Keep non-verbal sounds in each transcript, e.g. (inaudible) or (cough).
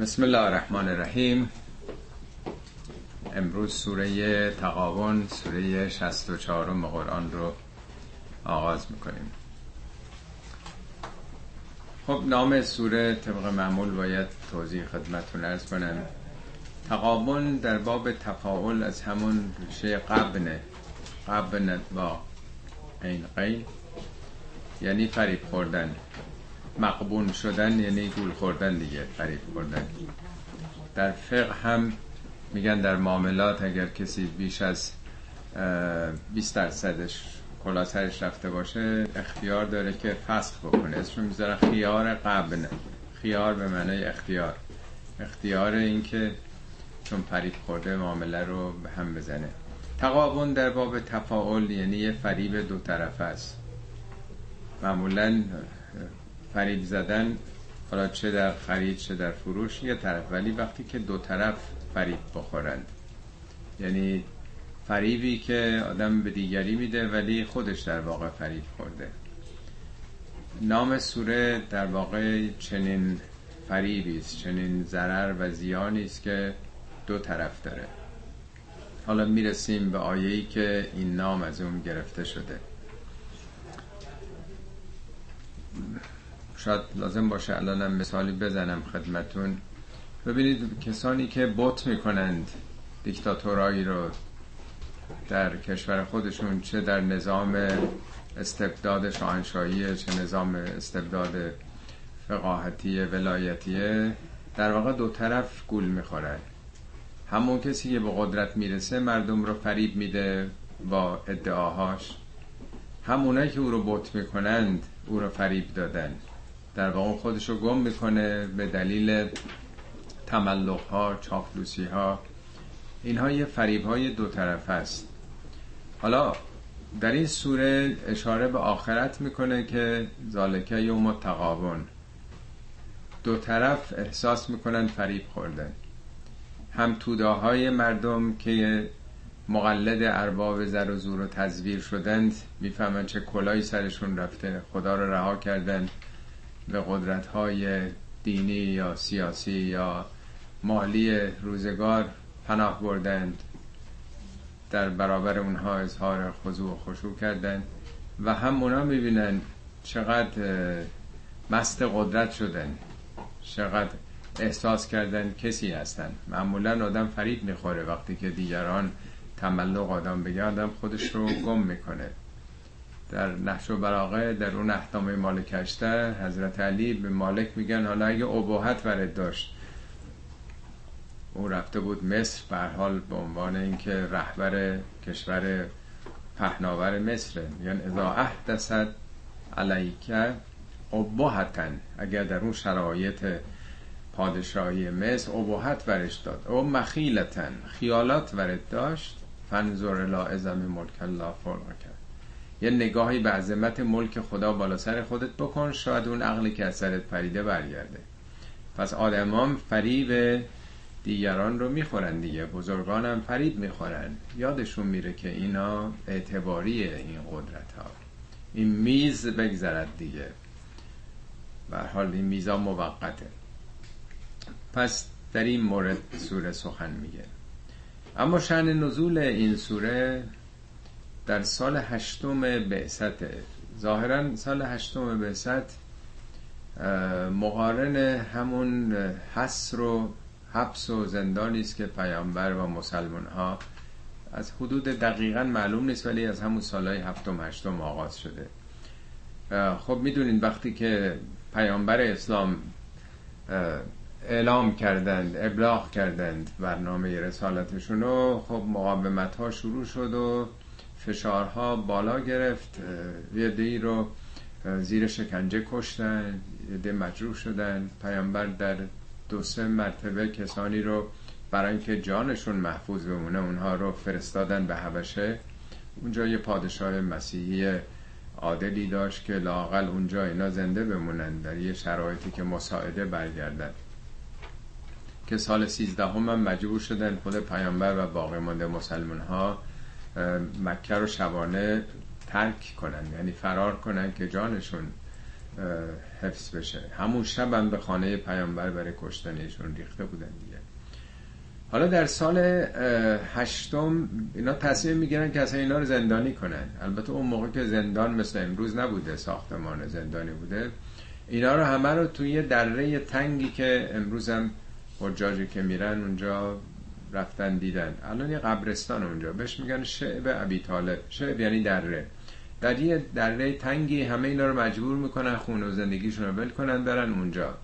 بسم الله الرحمن الرحیم امروز سوره تقابن سوره 64 قرآن رو آغاز می‌کنیم. خب نام سوره طبق معمول باید توضیح خدمتون ارز کنم. تقابن در باب تفاول از همون ریشه قبنه قبن با این قی یعنی فریب خوردن. مقبون شدن یعنی گول خوردن دیگه فریب خوردن. در فقه هم میگن در معاملات اگر کسی بیش از 20 درصدش کلا سرش رفته باشه اختیار داره که فسخ بکنه. اسمش می‌ذاره خیار قبن خیار به معنای اختیار. اختیار این که چون فریب خورده معامله رو به هم بزنه. تقابن در باب تفاعل یعنی یه فریب دو طرفه است. معمولا فریب زدن حالا چه در خرید چه در فروش یه طرف. ولی وقتی که دو طرف فریب بخورند. یعنی فریبی که آدم به دیگری میده ولی خودش در واقع فریب خورده. نام سوره در واقع چنین فریبی است چنین ضرر و زیانی است که دو طرف داره. حالا می‌رسیم به آیه‌ای که این نام از اون گرفته شده. شاید لازم باشه الانم مثالی بزنم خدمتون. ببینید کسانی که بوت می‌کنند دیکتاتورایی رو در کشور خودشون چه در نظام استبداد شاهنشاهی چه نظام استبداد فقاهتی ولایتیه در واقع دو طرف گول می‌خورن همون کسی که به قدرت می‌رسه مردم رو فریب میده با ادعاهاش. همونایی که او رو بوت می‌کنند او رو فریب دادن. در واقع خودش رو گم می‌کنه به دلیل تملق ها چاپلوسی ها اینها یه فریب های دو طرف است. حالا در این سوره اشاره به آخرت می‌کنه که ذالکه یوم تقابن دو طرف احساس می‌کنن فریب خوردن هم توداهای مردم که مقلد ارباب زر و زور و تزویر شدند می‌فهمن چه کلایی سرشون رفته خدا رو رها کردن. به قدرت های دینی یا سیاسی یا مالی روزگار پناه بردند. در برابر اونها اظهار خضوع و خشوع کردند و هم اونا می‌بینن چقدر مست قدرت شدن چقدر احساس کردن کسی هستن. معمولا آدم فرید می‌خوره وقتی که دیگران تملق آدم بگه آدم خودش رو گم می‌کنه. در نحش و براغه در اون احکام مالک هشته حضرت علی به مالک میگن حالا اگه ابهت ورد داشت. او رفته بود مصر به حال به عنوان اینکه رهبر کشور پهناور مصر میگن اذا احدثت علیک ابهتن اگر در اون شرایط پادشاهی مصر ابهت ورش داد. او مخیلتن خیالات ورد داشت. فنظر لا ازم ملک الله کرد یه نگاهی به عظمت ملک خدا بالا سر خودت بکن شاید اون عقلی که از سرت پریده برگرده. پس آدمان فریب دیگران رو می‌خورن دیگه بزرگان هم فریب می‌خورن. یادشون میره که اینا اعتباریه این قدرت ها این میز بگذرد دیگه. به حال این میزا موقته. پس در این مورد سوره سخن میگه. اما شن نزول این سوره در سال هشتم بعثت ظاهرا سال هشتم بعثت مقارن همون حسر و حبس و زندانی است که پیامبر و مسلمان ها از حدود دقیقا معلوم نیست ولی از همون سالهای هفتم هشتم آغاز شده. خب می‌دونین وقتی که پیامبر اسلام اعلام کردند ابلاغ کردند برنامه رسالتشون رو خب مقاومت ها شروع شد و فشارها بالا گرفت یه رو زیر شکنجه کشتن یه مجروح شدن. پیامبر در دو سه مرتبه کسانی رو برای اینکه جانشون محفوظ بمونه اونها رو فرستادن به حبشه. اونجا یه پادشاه مسیحی عادلی داشت که لاقل اونجا اینا زنده بمونن در یه شرایطی که مساعده برگردن. که سال سیزده هم, هم مجبور شدن خود پیامبر و باقی مانده مسلمان ها مکه رو شبانه ترک کنن یعنی فرار کنن که جانشون حفظ بشه. همون شب هم به خانه پیامبر برای کشتنشون ریخته بودن دیگه. حالا در سال هشتم اینا تصمیم می‌گیرن که اصلا اینا رو زندانی کنن. البته اون موقع که زندان مثل امروز نبوده ساختمان زندانی بوده. اینا رو همه رو توی دره تنگی که امروز هم حجاجی که میرن اونجا رفتن دیدن. الان یه قبرستان اونجا. بهش میگن شعب ابی طالب. شعب یعنی دره. در یه دره تنگی همه اینا رو مجبور می‌کنن خون و زندگیشون رو بل کنن برن اونجا.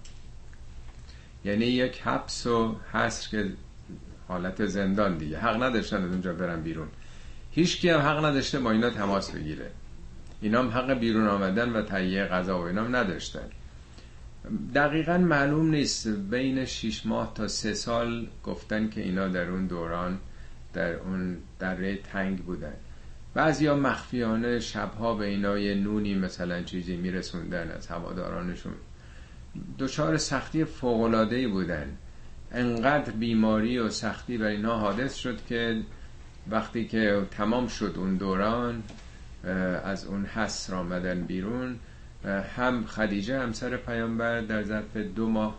یعنی یک حبس و حصر که حالت زندان دیگه. حق نداشتن از اونجا برن بیرون. هیچ هم حق نداشته با اینا تماس بگیره. اینا هم حق بیرون آمدن و تهیه غذا و اینا هم نداشتن. دقیقا معلوم نیست بین 6 ماه تا سه سال گفتن که اینا در اون دوران در اون دره تنگ بودن. ها مخفیانه شبها به اینا یه نونی مثلا چیزی میرسوندن از هوادارانشون. دچار سختی فوقلادهی بودن. انقدر بیماری و سختی بر اینا حادث شد که وقتی که تمام شد اون دوران از اون حسر آمدن بیرون هم خدیجه همسر پیامبر در ظرف دو ماه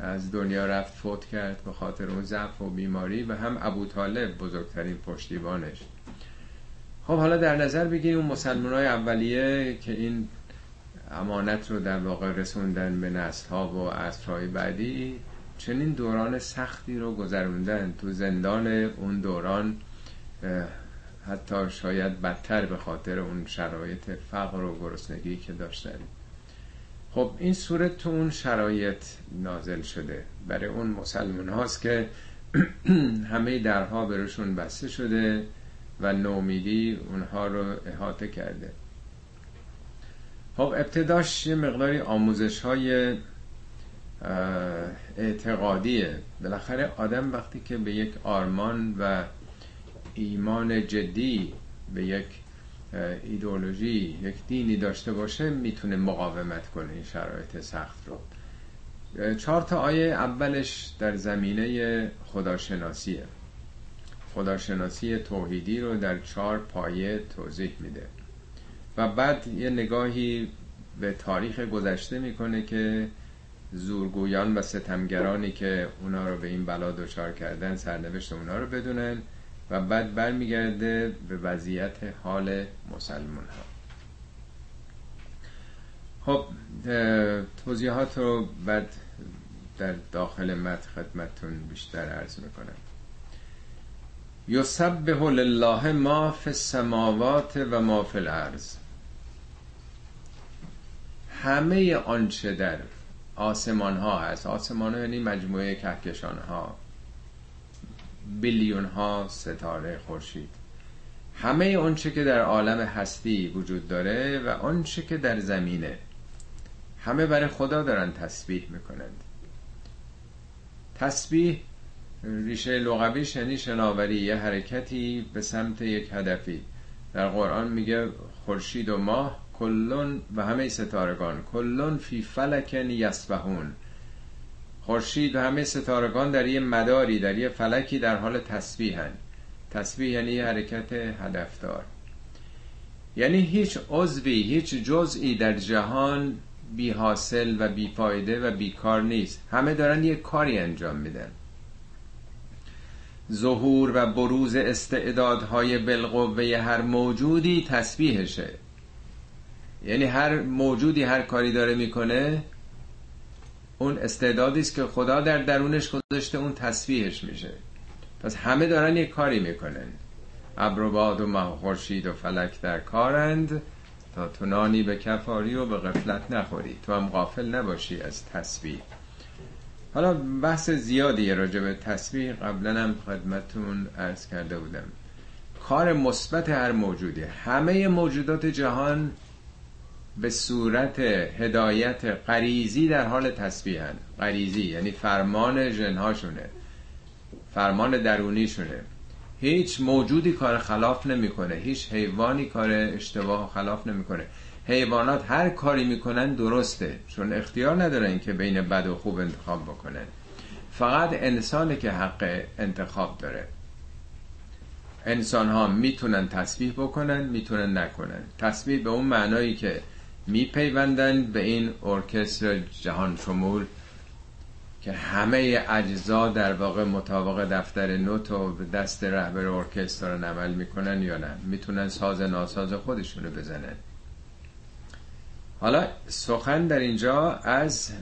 از دنیا رفت فوت کرد به خاطر اون ضعف و بیماری و هم ابو طالب بزرگترین پشتیبانش. خب حالا در نظر بگیریم اون مسلمان های اولیه که این امانت رو در واقع رسوندن به نسل ها و عصرهای بعدی چنین دوران سختی رو گذروندن تو زندان اون دوران حتی شاید بدتر به خاطر اون شرایط فقر و گرسنگی که داشتن. خب این صورت تو اون شرایط نازل شده. برای اون مسلمان هاست که (clears throat) همه درها برشون بسته شده و نومیدی اونها رو احاطه کرده. خب ابتداش یه مقداری آموزش های اعتقادیه. بالاخره آدم وقتی که به یک آرمان و ایمان جدی به یک ایدئولوژی یک دینی داشته باشه می‌تونه مقاومت کنه این شرایط سخت رو. چهار تا آیه اولش در زمینه خداشناسیه. خداشناسی توحیدی رو در چهار پایه توضیح میده. و بعد یه نگاهی به تاریخ گذشته می‌کنه که زورگویان و ستمگرانی که اونا رو به این بلا دچار کردن سرنوشت اونا رو بدونن. و بعد برمیگرده به وضعیت حال مسلمان ها خب توضیحات رو بعد در داخل مت خدمتون بیشتر عرض می‌کنم. یسبح لله ما فی السماوات و ما فی الارض. همه آنچه در آسمان ها هست. آسمان ها یعنی مجموعه کهکشان ها بیلیون ها ستاره خورشید. همه آنچه که در عالم هستی وجود داره و آنچه که در زمینه. همه برای خدا دارن تسبیح می‌کنند. تسبیح ریشه لغویش یعنی شناوری یه حرکتی به سمت یک هدفی. در قرآن میگه خورشید و ماه کلون و همه ستارگان کلون فی فلکن یسبهون خورشید و همه ستارگان در یه مداری در یه فلکی در حال تسبیحن. تسبیح یعنی حرکت هدفدار. یعنی هیچ عضوی هیچ جزئی در جهان بی حاصل و بی فایده و بیکار نیست. همه دارن یه کاری انجام میدن. ظهور و بروز استعدادهای بالقوه هر موجودی تسبیحشه. یعنی هر موجودی هر کاری داره می‌کنه اون استعدادی است که خدا در درونش گذاشته اون تسبیحش میشه. پس همه دارن یک کاری می‌کنن. ابر و باد و ماه خورشید و فلک در کارند تا تو نانی به کفاری و به غفلت نخوری. تو هم غافل نباشی از تسبیح. حالا بحث زیادی راجع به تسبیح قبلا هم خدمتون عرض کرده بودم. کار مثبت هر موجودی همه موجودات جهان به صورت هدایت غریزی در حال تسبیحن. غریزی یعنی فرمان جنهاشونه فرمان درونیشونه. هیچ موجودی کار خلاف نمی‌کنه. هیچ حیوانی کار اشتباه خلاف نمی‌کنه. حیوانات هر کاری می‌کنن درسته چون اختیار ندارن که بین بد و خوب انتخاب بکنن. فقط انسانه که حق انتخاب داره. انسان ها می‌تونن تسبیح بکنن می‌تونن نکنن. تسبیح به اون معنایی که میپیوندند به این ارکستر جهان شمول که همه اجزا در واقع مطابق دفتر نوت و دست رهبر ارکستر رو عمل می‌کنن یا نه؟ می‌تونن ساز ناساز خودشونو بزنن. حالا سخن در اینجا از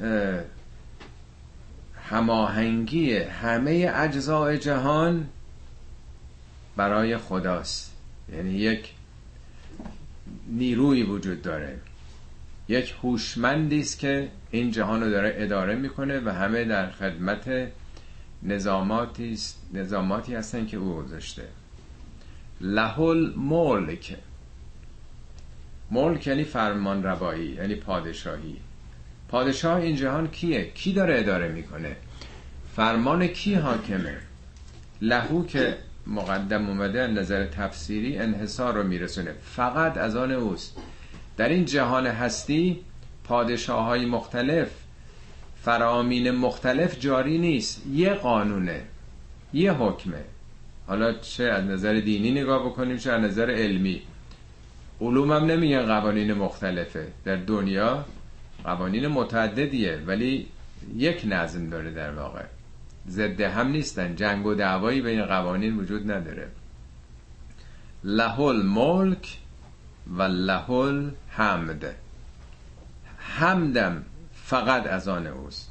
هماهنگی همه اجزای جهان برای خداست. یعنی یک نیروی وجود داره. یک هوشمندی است که این جهان رو داره اداره می‌کنه و همه در خدمت نظاماتی نظاماتی هستن که او گذاشته. لهول ملک. ملک یعنی فرمان روایی یعنی پادشاهی. پادشاه این جهان کیه؟ کی داره اداره می‌کنه؟ فرمان کی حاکمه؟ لهو که مقدم اومده نظر تفسیری انحصار رو میرسونه. فقط از آن اوست در این جهان هستی پادشاه های مختلف فرامین مختلف جاری نیست. یه قانونه یه حکمه. حالا چه از نظر دینی نگاه بکنیم چه از نظر علمی. علوم هم نمیگن قوانین مختلفه. در دنیا قوانین متعددیه ولی یک نظم داره در واقع. ضد هم نیستن. جنگ و دعوایی بین قوانین وجود نداره. لهول ملک و لهول حمد. حمدم فقط از آن اوست.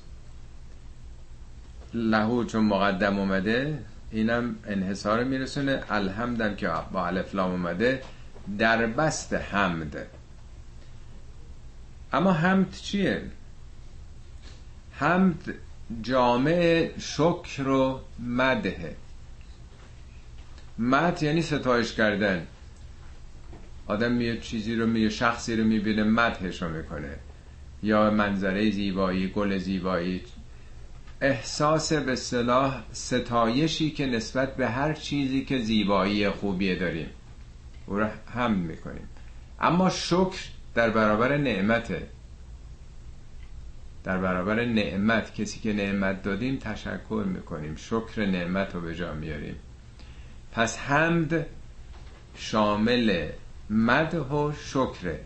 لهو چون مقدم اومده اینم انحصار میرسونه. الحمدم که با الفلام اومده در بست حمد. اما حمد چیه؟ حمد جامع شکر و مده. مد یعنی ستایش کردن. آدم یه چیزی رو یه شخصی رو می‌بینه مدهش رو می‌کنه. یا منظره زیبایی گل زیبایی. احساس به صلاح ستایشی که نسبت به هر چیزی که زیبایی خوبیه داریم. او رو هم می‌کنیم. اما شکر در برابر نعمته. در برابر نعمت کسی که نعمت دادیم تشکر می‌کنیم. شکر نعمت رو به جا میاریم پس حمد شامل مده و شکره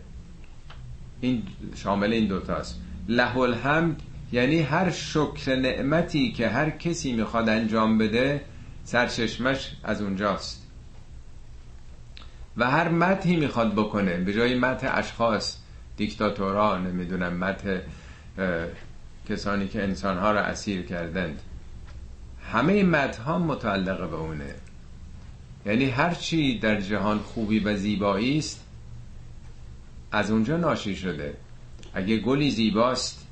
این شامل این دوتاست. له الحمد یعنی هر شکر نعمتی که هر کسی می‌خواد انجام بده سرچشمش از اونجاست. و هر مدهی می‌خواد بکنه به جای مدح اشخاص دیکتاتورا نمی‌دونم مدح کسانی که انسانها را اسیر کردند. همه مدها متعلق به اونه. یعنی هر چی در جهان خوبی و زیبایی است از اونجا ناشی شده. اگه گلی زیباست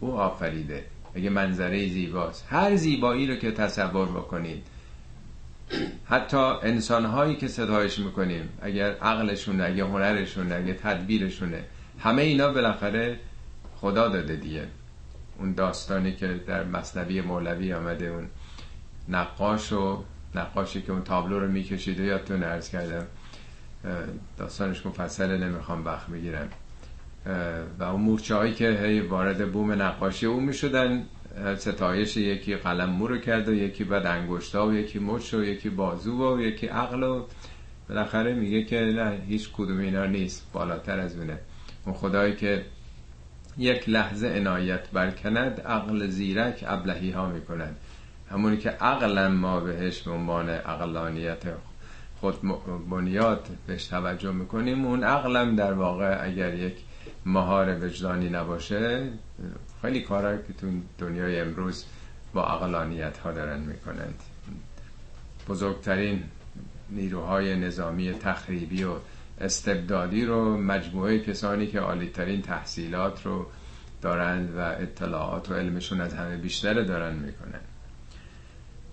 او آفریده. اگه منظره زیباست. هر زیبایی رو که تصور بکنید. حتی انسان هایی که ستایش می‌کنیم اگر عقلشونه اگه هنرشونه اگه تدبیرشونه همه اینا بالاخره خدا داده دیگه. اون داستانی که در مصنبی مولوی آمده اون نقاش و نقاشی که اون تابلو رو میکشیده یادتون ارز کردم داستانش مفصله نمی‌خوام وقت بگیرم. و اون مورچه هایی که هی وارد بوم نقاشی اون می‌شدن ستایش یکی قلم مو رو کرد و یکی بعد انگشتا و یکی مچ و یکی بازو و یکی عقل و بالاخره میگه که نه هیچ کدوم اینا نیست بالاتر از اونه. اون خدایی که یک لحظه عنایت برکند عقل زیرک ابلهی ها می‌کند. همونی که عقلا ما بهش به عنوان عقلانیت خود بنیاد بهش توجه می‌کنیم اون عقلم در واقع اگر یک مهار وجدانی نباشه خیلی کارهایی که تو دنیای امروز با عقلانیت ها دارن می‌کنند. بزرگترین نیروهای نظامی تخریبی و استبدادی رو مجموعه کسانی که عالیترین تحصیلات رو دارند و اطلاعات و علمشون از همه بیشتر دارن می‌کنن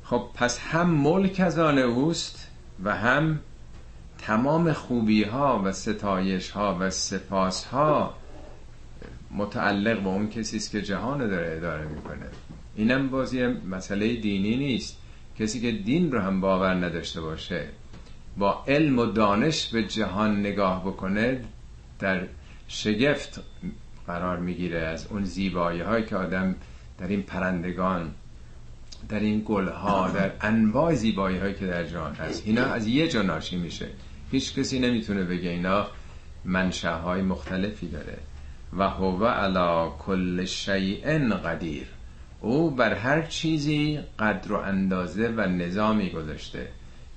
خب پس هم ملک از آن اوست و هم تمام خوبی ها و ستایش ها و سپاس ها متعلق به اون کسی است که جهان رو داره اداره می‌کنه. اینم بازی مسئله دینی نیست. کسی که دین رو هم باور نداشته باشه با علم و دانش به جهان نگاه بکنه در شگفت قرار می‌گیره از اون زیبایی هایی که آدم در این پرندگان در این گل ها در انواع زیبایی هایی که در جهان هست. اینا از یه جا ناشی میشه. هیچ کسی نمی‌تونه بگه اینا منشه های مختلفی داره. و هو علی کل شیء قدیر. او بر هر چیزی قدر و اندازه و نظامی گذاشته.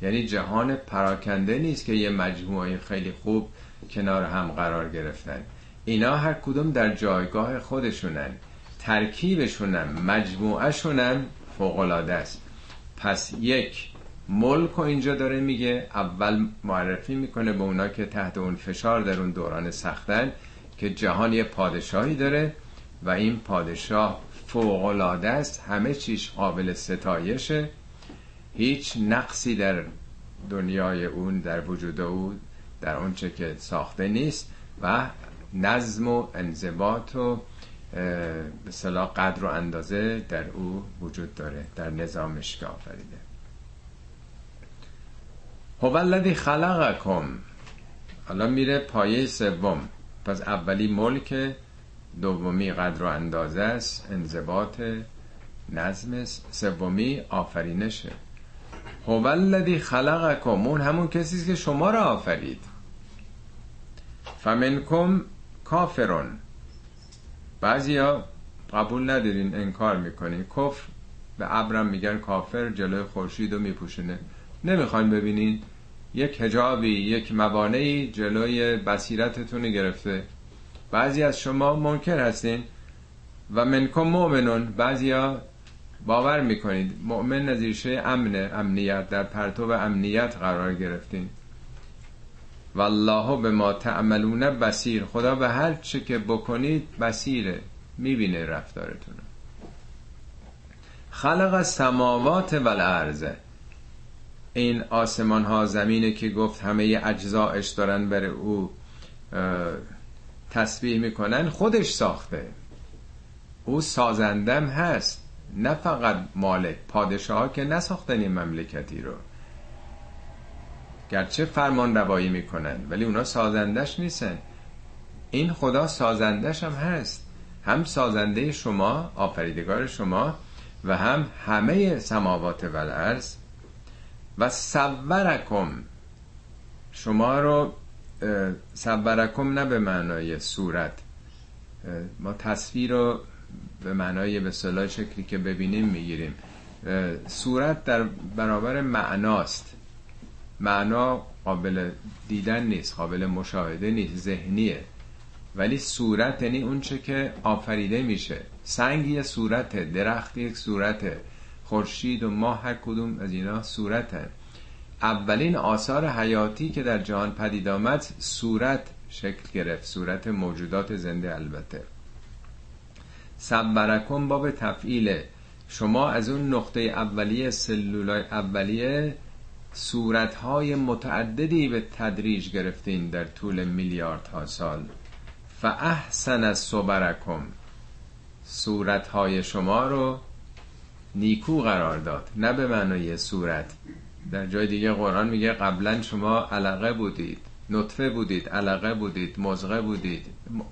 یعنی جهان پراکنده نیست که یه مجموعه خیلی خوب کنار هم قرار گرفتن. اینا هر کدوم در جایگاه خودشونن. ترکیبشونم مجموعهشونم فوقلاده است. پس یک ملک و اینجا داره میگه اول معرفی می‌کنه به اونا که تحت اون فشار در اون دوران سختن که جهان یه پادشاهی داره و این پادشاه فوقلاده است همه چیش قابل ستایشه. هیچ نقصی در دنیای اون در وجود او در اونچه که ساخته نیست و نظم و انضباط و به صلاح قدر و اندازه در او وجود داره در نظامش که آفریده. هو الذی خلقکم. حالا میره پایه سوم. پس اولی ملک دومی قدر و اندازه است انضباط نظم سومی آفرینشه هو الذی خلقکم. اون همون کسی که شما را آفرید. فمنکم کافرون. بعضیا قبول ندارین انکار می‌کنین. کفر به ابرم میگن کافر جلوی خورشید رو میپوشونه. نمی‌خواین ببینین یک هجابی یک موانعی جلوی بصیرتتون گرفته. بعضی از شما منکر هستین و منکم مؤمنون. بعضیا باور می‌کنید. مؤمن نظیرشه امن امنیت. در پرتو امنیت قرار گرفتین. والله به ما تعملون بسیر خدا به هر چه که بکنید بسیره می‌بینه رفتارتون. خلق السماوات والارض. این آسمان ها زمینه که گفت همه اجزایش دارن بر او تسبیح می‌کنن خودش ساخته. او سازندم هست. نه فقط مالک پادشاه ها که نساختن این مملکتی رو. گرچه فرمان روایی می‌کنن ولی اونا سازندش نیستن. این خدا سازندش هم هست. هم سازنده شما آفریدگار شما و هم همه سماوات و الارض و سورکم شما رو سورکم نه به معنای صورت. ما تصویر رو به معنای به صلاح شکلی که ببینیم می‌گیریم. صورت در برابر معناست. معنا قابل دیدن نیست قابل مشاهده نیست ذهنیه. ولی صورت یعنی اونچه که آفریده میشه. سنگ یه صورته درخت یک صورته. خورشید و ماه هر کدوم از اینا صورته. اولین آثار حیاتی که در جهان پدید آمد صورت شکل گرفت صورت موجودات زنده البته. سبرکم باب تفعیله. شما از اون نقطه اولیه سلولای اولیه صورتهای متعددی به تدریج گرفتین در طول میلیاردها سال. فاحسن از صبرکم. صورتهای شما رو نیکو قرار داد نه به معنای صورت. در جای دیگه قرآن میگه قبلا شما علقه بودید نطفه بودید علقه بودید مزغه بودید.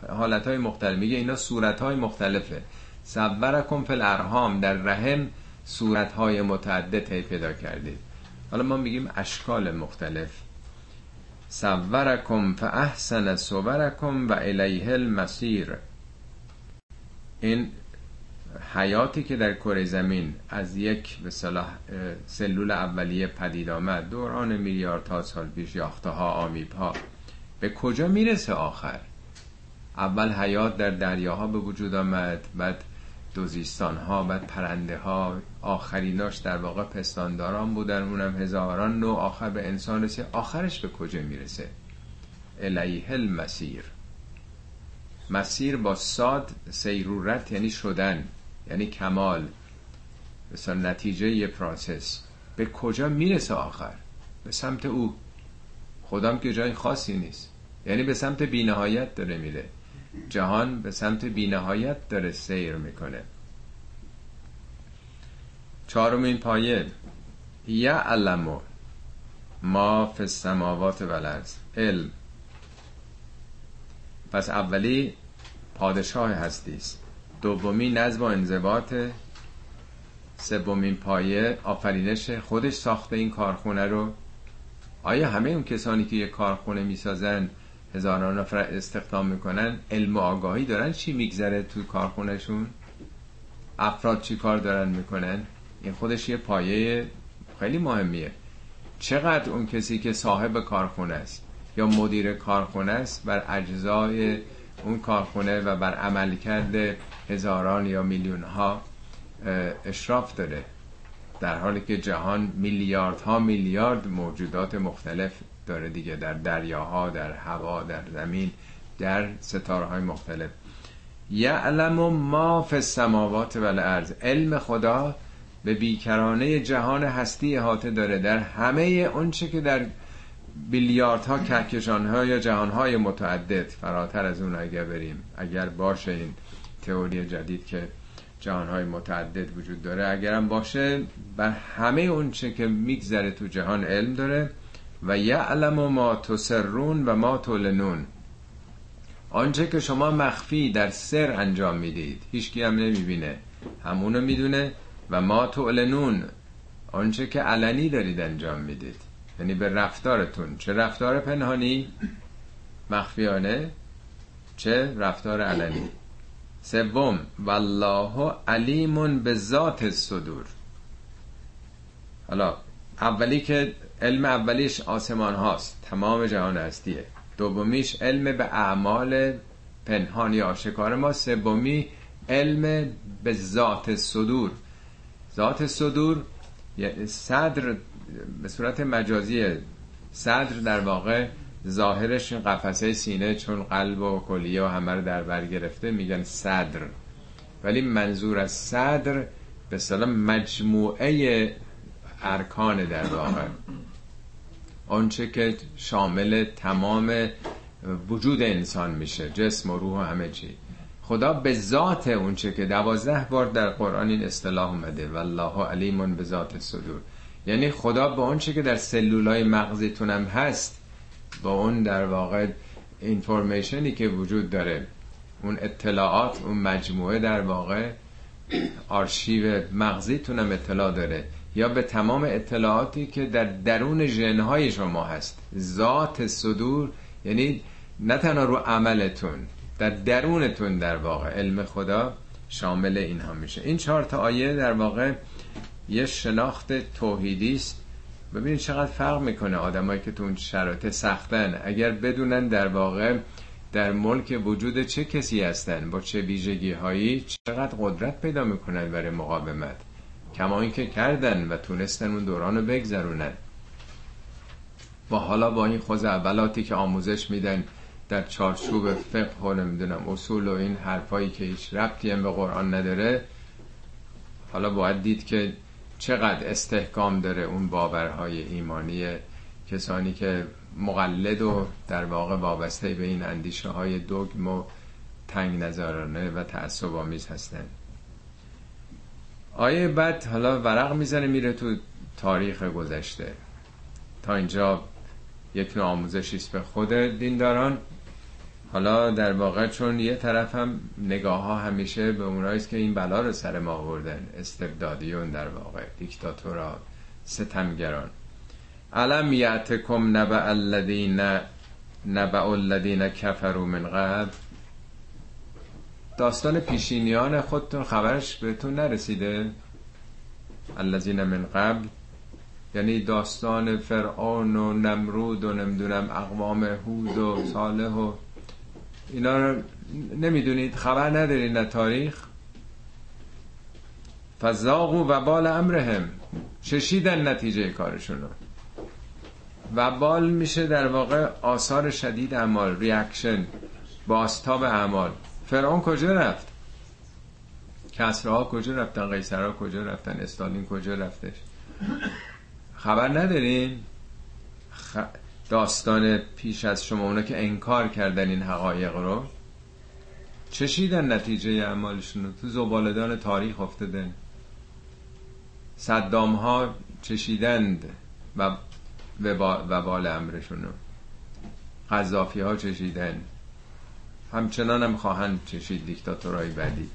حالت های مختلف. میگه اینا صورت های مختلفه. صورکم فی الارهام در رحم صورت های متعدد پیدا کردید. حالا ما میگیم اشکال مختلف. صورکم فاحسن صورکم و الیه المسیر این حیاتی که در کره زمین از یک به صلاح سلول اولیه پدید آمد دوران میلیاردها سال پیش یاخته ها آمیب ها به کجا می‌رسه آخر؟ اول حیات در دریاها به وجود آمد بعد دوزیستان ها بعد پرنده ها آخریناش در واقع پستانداران بودن اونم هزاران نوع. آخر به انسان رسید. آخرش به کجا می‌رسه؟ الیه المسیر. مسیر با ساد سیرورت یعنی شدن یعنی کمال. مثلا نتیجه یه پراسس به کجا می‌رسه آخر؟ به سمت او. خودم که جای خاصی نیست. یعنی به سمت بینهایت داره میره. جهان به سمت بینهایت داره سیر می‌کنه. چهارمین پایه یعلم ما فی السماوات و علم. پس اولی پادشاه هستی است. دومی نظم و انضباط. سومین پایه آفرینش خودش ساخته این کارخونه رو. آیا همه اون کسانی که یه کارخونه می‌سازن هزاران نفر استخدام می‌کنن. علم و آگاهی دارن. چی میگذره تو کارخونهشون؟ افراد چی کار دارن می‌کنن؟ این خودش یه پایه خیلی مهمیه. چقدر اون کسی که صاحب کارخونه است یا مدیر کارخونه است بر اجزای اون کارخونه و بر عملکرد هزاران یا میلیون ها اشراف داره. در حالی که جهان میلیاردها میلیارد موجودات مختلف داره دیگه در دریاها در هوا در زمین در ستاره های مختلف. یعلم ما فی السماوات و الارض. علم خدا به بیکرانه جهان هستی احاطه داره. در همه اونچه که در بیلیاردها کهکشان ها یا جهان های متعدد فراتر از اون اگر بریم اگر باشه این تئوری جدید که جهان های متعدد وجود داره اگرم باشه بر همه اونچه که میگذره تو جهان علم داره. و یعلم ما تسرون و ما تولنون. آنچه که شما مخفی در سر انجام می‌دید هیچکی هم نمی‌بینه. همونو می‌دونه و ما تعلنون آنچه که علنی دارید انجام می‌دید. یعنی به رفتارتون. چه رفتار پنهانی؟ مخفیانه. چه رفتار علنی؟ سوم والله علیمون به ذات صدور حالا اولی که علم اولیش آسمان هاست. تمام جهان هستیه. دومیش علم به اعمال پنهان یا آشکار ما. سومی علم به ذات صدور. ذات صدور صدر به صورت مجازی صدر در واقع ظاهرش قفسه سینه چون قلب و کلیه و همه رو در بر گرفته. میگن صدر. ولی منظور از صدر به سلام مجموعه ارکان در واقع. آنچه که شامل تمام وجود انسان میشه جسم و روح و همه چی. خدا به ذات اونچه که دوازده بار در قرآن این اصطلاح اومده والله علیمون به ذات صدور. یعنی خدا به اونچه که در سلولای مغزیتون هم هست با اون در واقع اینفورمیشنی که وجود داره اون اطلاعات اون مجموعه در واقع آرشیو مغزیتون هم اطلاع داره. یا به تمام اطلاعاتی که در درون ژنهای شما هست. ذات صدور یعنی نه تنها رو عملتون در درونتون در واقع. علم خدا شامل اینها میشه. این چهار تا آیه در واقع یه شناخت توحیدی است. ببینید چقدر فرق می‌کنه آدمایی که تو اون شرایط سختن. اگر بدونن در واقع در ملک وجود چه کسی هستن با چه ویژگی هایی چقدر قدرت پیدا می‌کنن برای مقاومت. کما اینکه کردن و تونستن اون دوران رو بگذرونن. و حالا با این خوز اولاتی که آموزش میدن در چارچوب فقه و نمی‌دونم اصول و این حرفایی که هیچ ربطی هم به قرآن نداره حالا باید دید که چقدر استحکام داره اون باورهای ایمانی کسانی که مقلد و در واقع وابسته به این اندیشه های دوگم و تنگ نظرانه و تعصب آمیز هستن آیه بعد حالا ورق می‌زنه میره تو تاریخ گذشته. تا اینجا یک نوع آموزشی است به خود دینداران. حالا در واقع چون یه طرف هم نگاه ها همیشه به اونایی که این بلا رو سر ما آوردن استبدادیون در واقع دیکتاتورا ستمگران. علم یعتکم نبع الذین نبع الذین کفروا من قبل؟ داستان پیشینیان خودتون خبرش بهتون نرسیده؟ الذین من قبل. یعنی داستان فرعون و نمرود و نمی‌دونم اقوام هود و صالح و اینا رو نمی‌دونید؟ خبر ندارید نه تاریخ. فزاقو و بال امرهم. چشیدن نتیجه کارشون رو. و بال میشه در واقع آثار شدید اعمال ریاکشن باستاب اعمال. فرعون کجا رفت؟ کسرها کجا رفتن قیصرها کجا رفتن؟ استالین کجا رفتش؟ خبر ندارین؟ داستان پیش از شما اونا که انکار کردن این حقایق رو؟ چشیدن نتیجه اعمالشون رو؟ تو زبالدان تاریخ افتادن. صدام ها چشیدند و وبال امرشون رو. قذافی ها چشیدن همچنان هم خواهند چشید دیکتاتورهای بعدی.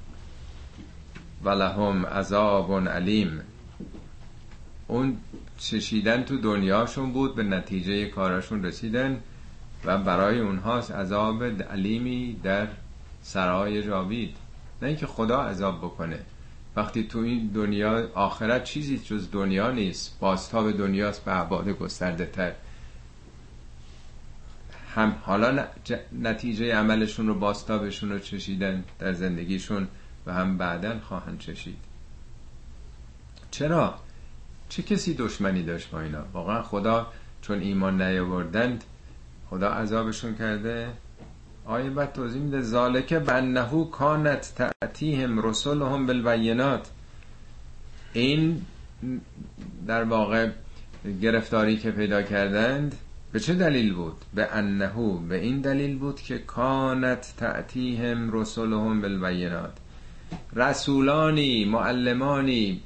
ولهم عذاب علیم. اون چشیدن تو دنیاشون بود به نتیجه کاراشون رسیدن و برای اونهاست عذاب علیمی در سرای جاوید. نه اینکه خدا عذاب بکنه. وقتی تو این دنیا آخرت چیزی جز دنیا نیست. باستاب دنیاست به عباد گسترده تر. هم حالا نتیجه عملشون رو باستابشون رو چشیدن در زندگیشون و هم بعدا خواهند چشید چرا؟ چه کسی دشمنی داشت با اینا؟ واقعا خدا چون ایمان نیاوردند خدا عذابشون کرده آیه بعد توضیح میده ذالک بنهو کانت تعتیهم رسولهم بالبینات این در واقع گرفتاری که پیدا کردند به چه دلیل بود؟ به انهو به این دلیل بود که کانت تعتیهم رسولهم بالبینات. رسولانی معلمانی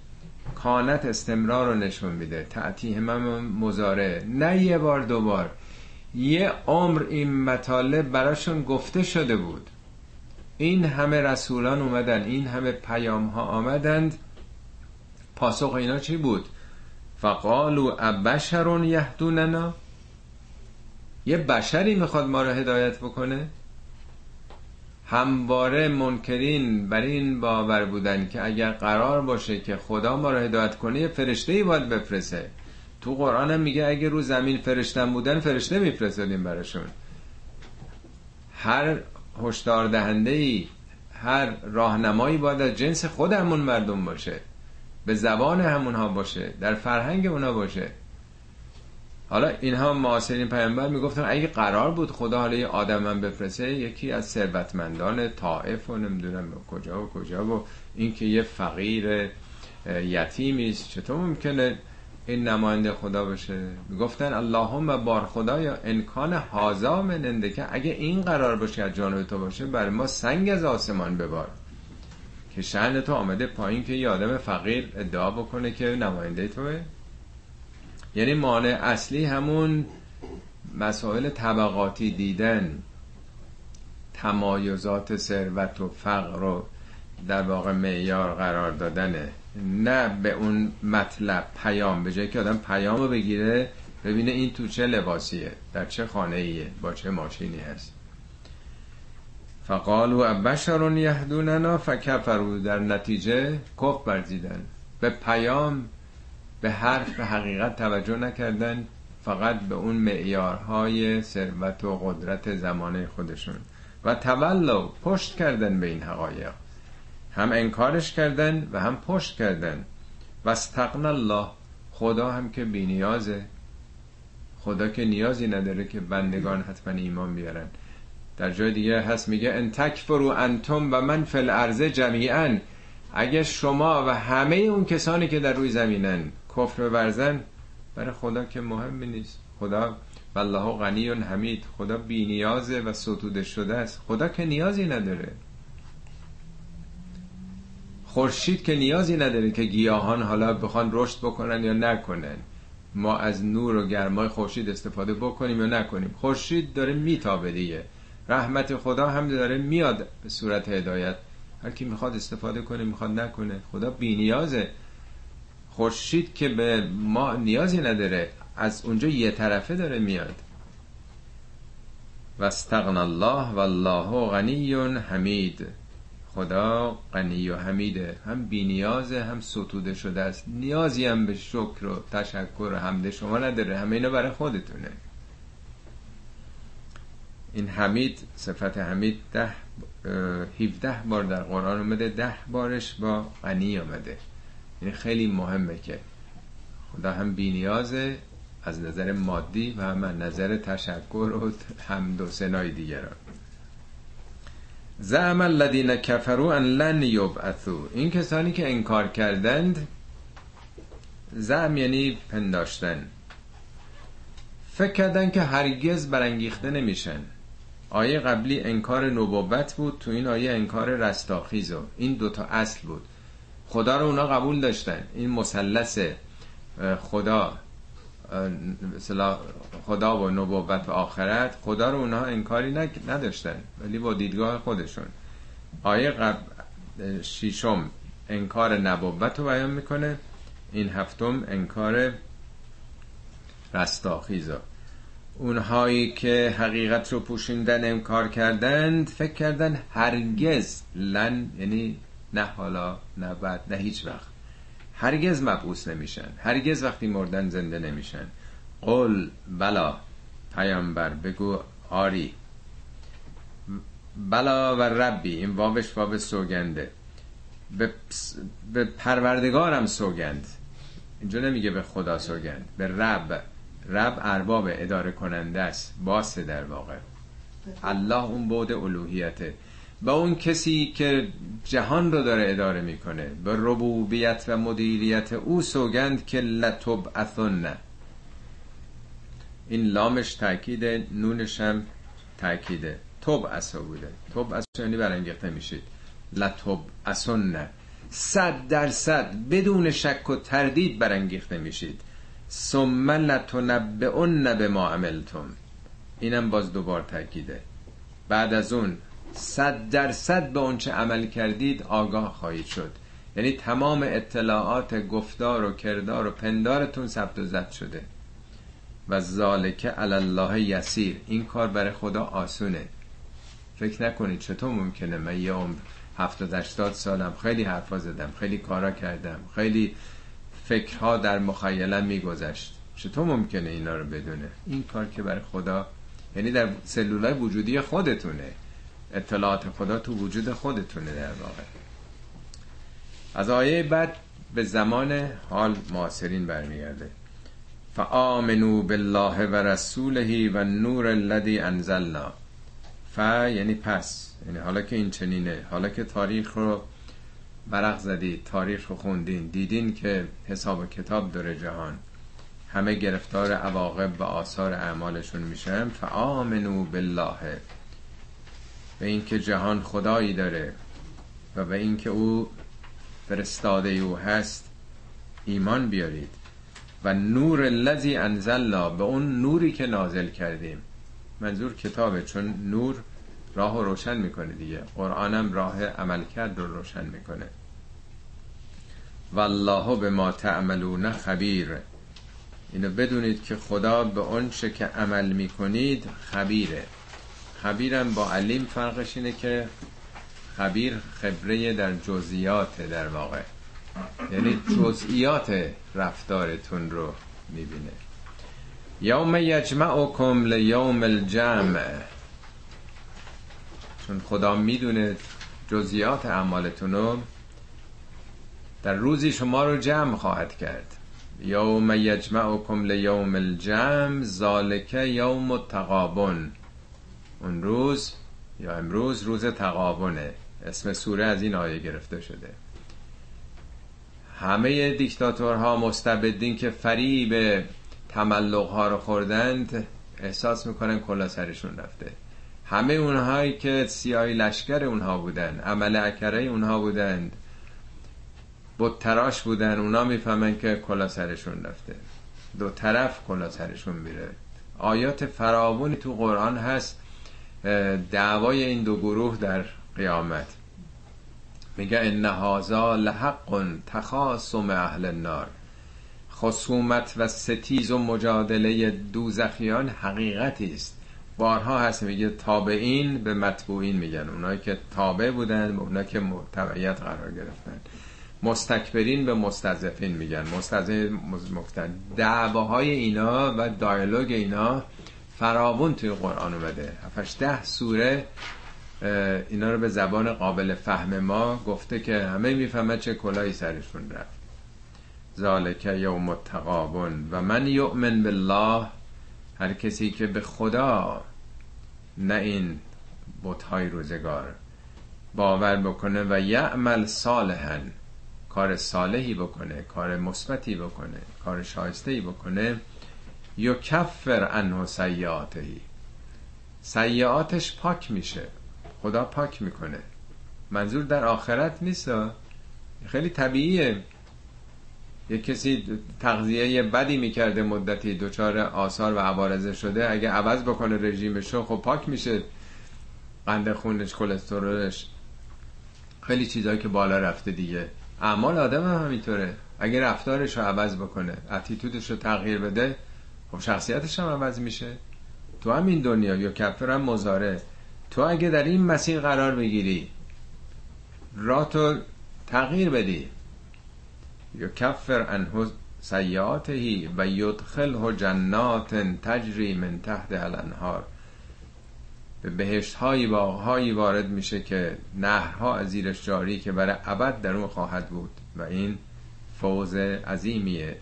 کانت استمرار رو نشون میده. تعتیهم هم مزاره نه یه بار دوبار یه عمر این مطالب براشون گفته شده بود. این همه رسولان اومدن این همه پیام ها آمدند. پاسخ اینا چی بود؟ فقالو ابشرون یهدوننا؟ یه بشری می‌خواد ما رو هدایت بکنه؟ همواره منکرین بر این باور بودن که اگر قرار باشه که خدا ما رو هدایت کنه یه فرشته ای باید بفرسه تو قرآن هم میگه اگه رو زمین فرشتن بودن فرشته میفرستادیم براشون. هر هشدار دهنده ای هر راهنمایی باید از جنس خود همون مردم باشه. به زبان همونها باشه در فرهنگ اونا باشه. حالا اینها معاصرین پیامبر می‌گفتن اگه قرار بود خدا حالا یه آدم من بفرسته یکی از ثروتمندان طائف و نمی‌دونم کجا و کجا و اینکه یه فقیر یتیمی است. چطور ممکنه این نماینده خدا بشه می‌گفتن اللهم بار خدا یا انکان هازا من که اگه این قرار باشه از جانب تو باشه بر ما سنگ از آسمان ببار. که شهن تو آمده پایین که یه آدم فقیر ادعا بکنه که نماینده توه. یعنی مانع اصلی همون مسائل طبقاتی دیدن تمایزات ثروت و فقر رو در واقع معیار قرار دادنه. نه به اون مطلب پیام به جایی که آدم پیام رو بگیره ببینه این تو چه لباسیه در چه خانه ایه با چه ماشینی هست. فقالو ابشرون یهدوننا فکفرو در نتیجه کف برزیدن. به پیام به حرف به حقیقت توجه نکردن فقط به اون معیارهای ثروت و قدرت زمانه خودشون. و تولو پشت کردن به این حقایق. هم انکارش کردن و هم پشت کردن. و استقن الله خدا هم که بی نیازه. خدا که نیازی نداره که بندگان حتما ایمان بیارن. در جای دیگه هست میگه ان تکفرو انتم و من فی الارض جمیعا. اگه شما و همه اون کسانی که در روی زمینن کفر ورزن برای خدا که مهم نیست. خدا والله غنی و حمید. خدا بی نیازه و ستوده شده است. خدا که نیازی نداره. خورشید که نیازی نداره که گیاهان حالا بخوان رشد بکنن یا نکنن. ما از نور و گرمای خورشید استفاده بکنیم یا نکنیم. خورشید داره میتابه دیگه. رحمت خدا هم داره میاد به صورت هدایت. هر کی می‌خواد استفاده کنه می‌خواد نکنه. خدا بی نیازه. خورشید که به ما نیازی نداره از اونجا یه طرفه داره میاد. و استغن الله والله غنی حمید. خدا غنی و حمیده. هم بی نیازه هم ستوده شده است. نیازی هم به شکر و تشکر و حمد شما نداره. همه اینا برای خودتونه. این حمید صفت حمید ده 17 بار در قرآن اومده. ده بارش با غنی اومده. یعنی خیلی مهمه که خدا هم بی نیازه از نظر مادی و هم از نظر تشکر و حمد و سنای دیگران. زعم الذین کفروا ان لن یبعثوا. این کسانی که انکار کردند زعم یعنی پنداشتن. فکر کردن که هرگز برانگیخته نمیشن. آیه قبلی انکار نبوت بود تو این آیه انکار رستاخیز و این دوتا اصل بود. خدا رو اونا قبول داشتن. این مثلث خدا خدا و نبوت و آخرت خدا رو اونها انکاری نداشتن ولی با دیدگاه خودشون. آیه قبل شیشم انکار نبوت رو بیان می‌کنه. این هفتم انکار رستاخیزا اونهایی که حقیقت رو پوشیندن انکار کردند فکر کردن هرگز لن یعنی نه حالا نه بعد نه هیچ وقت. هرگز مبعوث نمیشن. هرگز وقتی مردن زنده نمیشن. قل بلا پیامبر بگو آری. بلا و ربی این واوش واب سوگنده. به, به پروردگارم سوگند. اینجا نمیگه به خدا سوگند. به رب. رب ارباب اداره کننده است. باسه در واقع. الله اون بود الوهیته. با اون کسی که جهان رو داره اداره می‌کنه. به ربوبیت و مدیریت او سوگند که لطب اثن این لامش تاکیده نونش هم تاکیده توب اسا بوده. توب اسا یعنی برانگیخته میشید. لطب اسن صد درصد بدون شک و تردید برانگیخته میشید. ثم لتنبئن به ما عملتم. اینم باز دوبار تاکیده بعد از اون صد درصد به اون چه عمل کردید آگاه خواهید شد. یعنی تمام اطلاعات گفتار و کردار و پندارتون ثبت و زد شده. و ذالک علی الله یسیر. این کار برای خدا آسونه. فکر نکنید چطور ممکنه. من یه عمر هفتاد هشتاد سالم خیلی حرفا زدم خیلی کارا کردم خیلی فکرها در مخیلم میگذشت. چطور ممکنه اینا رو بدونه؟ این کار که برای خدا یعنی در سلولای وجودی خودتونه. اطلاعات خدا تو وجود خودتونه در واقع. از آیه بعد به زمان حال معاصرین برمیگرده. فآمنو بالله و رسوله و نور الذی انزلنا. ف یعنی پس یعنی حالا که این چنینه حالا که تاریخ رو برق زدید تاریخ رو خوندین دیدین که حساب کتاب داره جهان. همه گرفتار عواقب و آثار اعمالشون میشن فآمنو بالله. به اینکه جهان خدایی داره و به اینکه او فرستاده او هست ایمان بیارید. و نور الذی انزلنا به اون نوری که نازل کردیم. منظور کتابه چون نور راه رو روشن می‌کنه دیگه. قرآنم راه عمل کرد رو روشن می‌کنه. والله به ما تعملون خبیر. اینو بدونید که خدا به اون که عمل می‌کنید خبیره. خبیرم با علیم فرقش اینه که خبیر خبره در جزئیات در واقع. یعنی جزئیات رفتارتون رو می‌بینه. یوم یجمعکم لیوم الجمع. چون خدا می‌دونه جزئیات اعمالتون رو در روزی شما رو جمع خواهد کرد. یوم یجمعکم لیوم الجمع ذالک یوم التقابن اون روز یا امروز روز تقابنه اسم سوره از این آیه گرفته شده. همه دیکتاتورها مستبدین که فریب تملق ها رو خوردند احساس می‌کنن کلا سرشون رفته. همه اونهایی که سیاهی لشکر اونها بودن عمل اکره اونها بودند بود تراش بودن اونا می‌فهمن که کلا سرشون رفته. دو طرف کلا سرشون میره. آیات فراوانی تو قرآن هست دعوای این دو گروه در قیامت. میگه ان هذا لحق تخاصم اهل النار. خصومت و ستیز و مجادله دوزخیان حقیقتی است. بارها هست میگه تابعین به متبوعین میگن. اونایی که تابع بودن به اونایی که تبعیت قرار گرفتن. مستکبرین به مستضعفین میگن. مستضعف دعواهای اینا و دایالوگ اینا فراون توی قرآن اومده. هفتش ده سوره اینا رو به زبان قابل فهم ما گفته که همه می‌فهمه چه کلایی سرشون رفت. ذالک یوم التقابن و من یؤمن بالله هر کسی که به خدا نه این بتهای روزگار باور بکنه و یعمل صالحا کار صالحی بکنه کار مثبتی بکنه کار شایسته بکنه یا کفر انه سیعاتهی سیعاتش پاک میشه. خدا پاک می‌کنه. منظور در آخرت نیست. خیلی طبیعیه. یه کسی تغذیه بدی می‌کرده مدتی دچار آثار و عوارضه شده. اگه عوض بکنه رژیمشو خب پاک میشه. قند خونش کلسترولش. خیلی چیزایی که بالا رفته دیگه. اعمال آدم هم همینطوره. اگه رفتارش رو عوض بکنه اتیتودش رو تغییر بده خب شخصیتش هم عوض میشه. تو همین دنیا یا کفرم مزاره تو اگه در این مسیر قرار بگیری راه تو تغییر بدی. یا کفر انه سیاتهی و یدخله جنات تجری من تحت الانهار. به بهشت هایی هایی وارد میشه که نهرها از زیرش جاری که برای ابد در اون خواهد بود. و این فوز عظیمیه.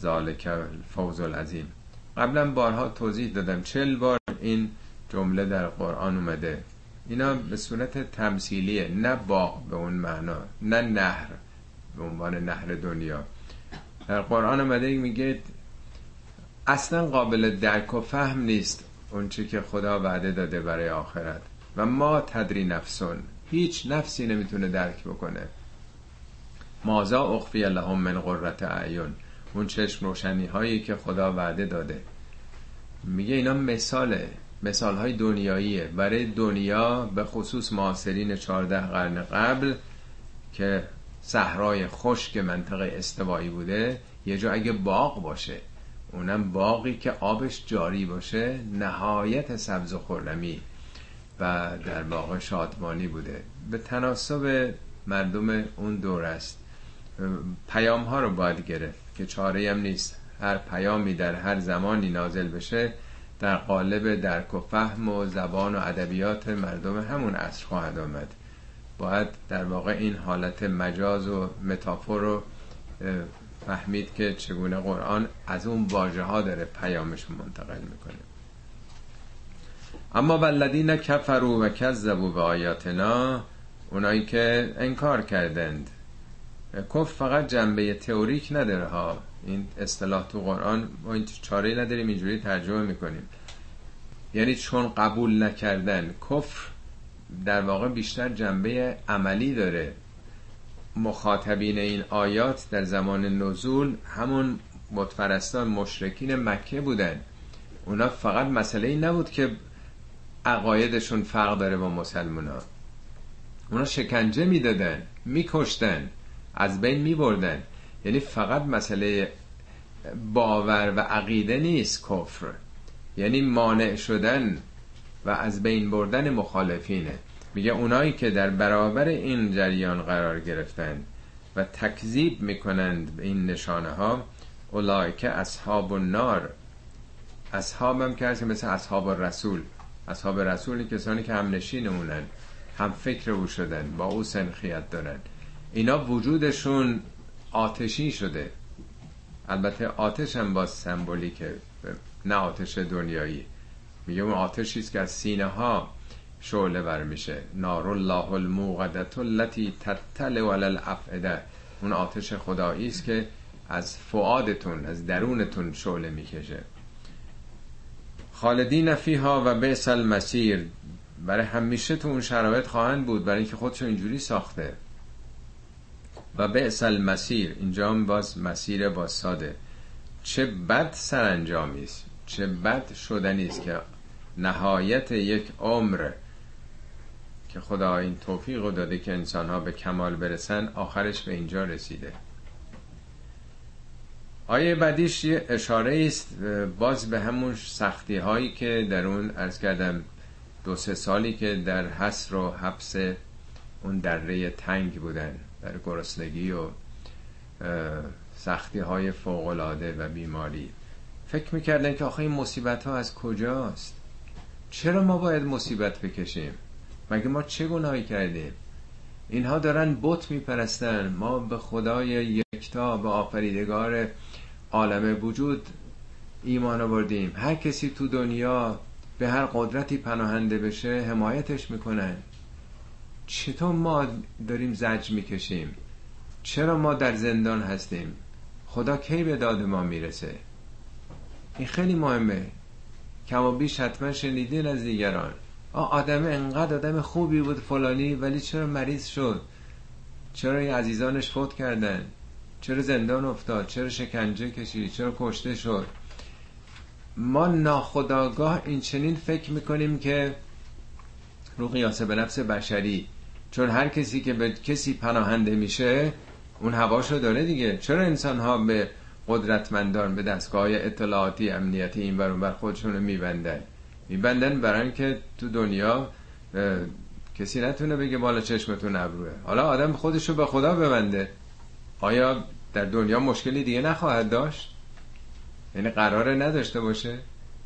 ذالک فوز العظیم. قبلا بارها توضیح دادم. چل بار این جمله در قرآن اومده. اینا به صورت تمثیلیه. نه باغ به اون معنا نه نهر به عنوان نهر دنیا. در قرآن اومده میگه اصلا قابل درک و فهم نیست اون چی که خدا وعده داده برای آخرت. و ما تدری نفسون. هیچ نفسی نمی‌تونه درک بکنه. مازا اخفی لهم من قررت اعیون اون چشم روشنی هایی که خدا وعده داده. میگه اینا مثاله. مثال های دنیاییه. برای دنیا به خصوص معاصرین 14 قرن قبل که صحرای خشک منطقه استوایی بوده یه جا اگه باغ باشه اونم باقی که آبش جاری باشه نهایت سبز و خورمی و در واقع شادمانی بوده. به تناسب مردم اون دور است. پیام ها رو باید گرفت. که چاره هم نیست. هر پیامی در هر زمانی نازل بشه در قالب درک و فهم و زبان و ادبیات مردم همون عصر خواهد آمد. باید در واقع این حالت مجاز و متافور رو فهمید که چگونه قرآن از اون واژه ها داره پیامش منتقل می‌کنه. اما والذین کفروا و کذبوا به آیاتنا اونایی که انکار کردند. کفر فقط جنبه تئوریک نداره ها. این اصطلاح تو قرآن ما این چاره نداریم اینجوری ترجمه می‌کنیم. یعنی چون قبول نکردن کفر در واقع بیشتر جنبه عملی داره. مخاطبین این آیات در زمان نزول همون متفرستان مشرکین مکه بودن. اونا فقط مسئله این نبود که عقایدشون فرق داره با مسلمان ها اونا شکنجه می‌دادن میکشتن. از بین میبردن. یعنی فقط مسئله باور و عقیده نیست کفر. یعنی مانع شدن و از بین بردن مخالفینه. میگه اونایی که در برابر این جریان قرار گرفتن و تکذیب می‌کنند به این نشانه ها که اصحاب النار. اصحاب هم که مثل اصحاب رسول اصحاب رسولی کسانی که هم نشینمونن هم فکر او شدن با او سنخیت دارن. اینا وجودشون آتشی شده. البته آتش هم با سمبولیکه نه آتش دنیایی. میگه اون آتشی است که از سینه ها شعله بر میشه نار الله الموقدت التي تطلع علی الافئده اون آتش خدایی است که از فعادتون از درونتون شعله می‌کشه. خالدین فیها و بیس المسیر برای همیشه تو اون شرایط خواهند بود برای اینکه خودشو اینجوری ساخته. و بیس المسیر. اینجا هم باز مسیر با ساده چه بد سرانجامی است. چه بد شدنی است که نهایت یک عمر که خدا این توفیق رو داده که انسان ها به کمال برسن آخرش به اینجا رسیده. آیه بعدیش یه اشاره است باز به همون سختی هایی که در اون ارز کردم دو سه سالی که در حسر و حبس اون دره تنگ بودن. گرسنگی و سختی های فوقلاده و بیماری. فکر می‌کردن که آخه این مصیبت ها از کجاست؟ چرا ما باید مصیبت بکشیم؟ مگه ما چه گناهی کردیم؟ اینها دارن بت میپرستن. ما به خدای یکتا به آفریدگار عالم وجود ایمان آوردیم. هر کسی تو دنیا به هر قدرتی پناهنده بشه حمایتش می‌کنن. چطور ما داریم زج می‌کشیم؟ چرا ما در زندان هستیم؟ خدا کی به داد ما می‌رسه؟ این خیلی مهمه. کما بیش حتما شنیدین از دیگران. آدم انقدر آدم خوبی بود فلانی ولی چرا مریض شد؟ چرا این عزیزانش فوت کردن؟ چرا زندان افتاد؟ چرا شکنجه کشید؟ چرا کشته شد؟ ما ناخداگاه این چنین فکر می‌کنیم که رو قیاسه به نفس بشری چون هر کسی که به کسی پناهنده میشه اون هواشو داره دیگه. چرا انسان ها به قدرتمندان به دستگاه های اطلاعاتی امنیتی این بر بر خودشون رو میبندن؟ میبندن برای که تو دنیا کسی نتونه بگه بالا چشمتون ابروه. حالا آدم خودشو به خدا ببنده. آیا در دنیا مشکلی دیگه نخواهد داشت؟ یعنی قراره نداشته باشه؟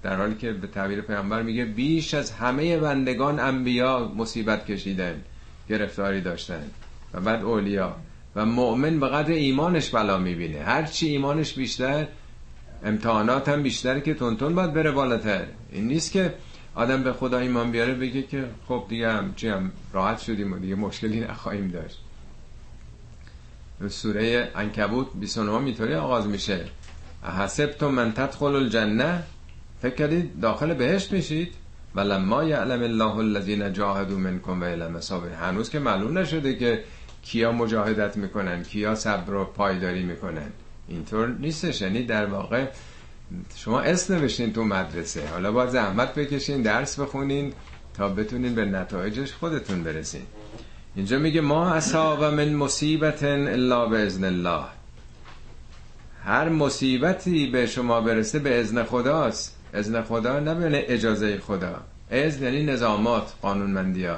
در حالی که به تعبیر پیامبر میگه بیش از همه بندگان انبیا مصیبت کشیدن. گرفتاری داشتن. و بعد اولیا. و مؤمن به قدر ایمانش بلا می‌بینه. هرچی ایمانش بیشتر امتحانات هم بیشتر که تونتون باید بره بالاتر. این نیست که آدم به خدا ایمان بیاره بگه که خب دیگه هم چی هم راحت شدیم و دیگه مشکلی نخواهیم داشت. سوره انکبوت 29 میطوری آغاز میشه. حسبتم من تدخل الجنه. فکر کردید داخل بهشت میشید؟ ولما یعلم الله الذین جاهدوا منکم و علم صابر هنوز که معلوم نشده که کیا مجاهدت می‌کنن کیا صبر و پایداری می‌کنن. اینطور نیستش. یعنی در واقع شما اسم نوشتین تو مدرسه. حالا باید زحمت بکشین درس بخونین تا بتونین به نتایجش خودتون برسین. اینجا میگه ما اصاب من مصیبت الا به ازن الله. هر مصیبتی به شما برسه به ازن خداست. ازن خدا نه اجازه خدا. از یعنی نظامات قانونمندی ها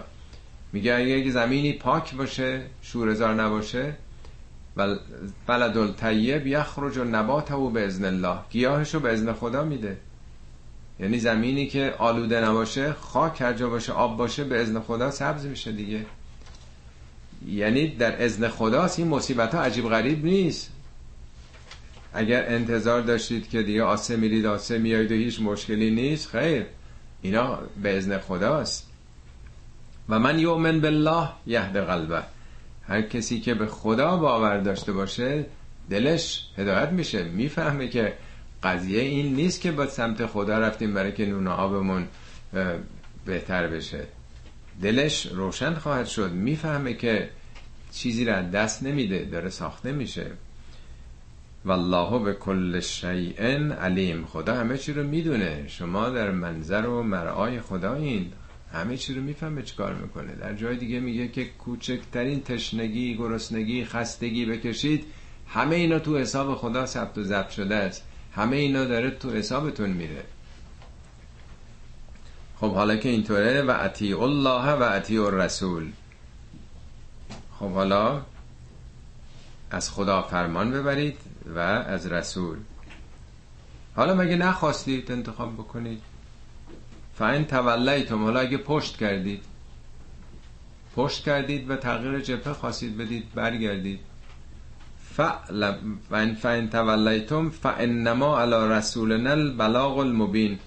میگه اگه زمینی پاک باشه شورزار نباشه و بلد الطیب یخرج او به ازن الله. گیاهشو به ازن خدا میده. یعنی زمینی که آلوده نباشه خاک هر جا باشه آب باشه به ازن خدا سبز میشه دیگه. یعنی در ازن خداست این مصیبت ها عجیب غریب نیست. اگر انتظار داشتید که دیگه آسه میرید آسه میایید و هیچ مشکلی نیست خیر. اینا به ازن خداست. و من یؤمن بالله یهد قلبه. هر کسی که به خدا باور داشته باشه دلش هدایت میشه. می‌فهمه که قضیه این نیست که با سمت خدا رفتیم برای که نون آبمون بهتر بشه. دلش روشن خواهد شد. می‌فهمه که چیزی را دست نمیده داره ساخته میشه. والله به کل شیء علیم. خدا همه چی رو می‌دونه. شما در منظر و مرعای خدا این همه چی رو می‌فهمه چیکار می‌کنه. در جای دیگه میگه که کوچکترین تشنگی گرسنگی خستگی بکشید همه اینا تو حساب خدا ثبت و ضبط شده است. همه اینا داره تو حسابتون میره. خب حالا که اینطوره و اطیع الله و اطیع الرسول. خب حالا از خدا فرمان ببرید. و از رسول. حالا مگه نخواستید انتخاب بکنید؟ فاین تولیتم حالا اگه پشت کردید. پشت کردید و تغییر جبهه خواستید بدید برگردید. فاین فاین تولیتم فانما علی رسولنا البلاغ المبین.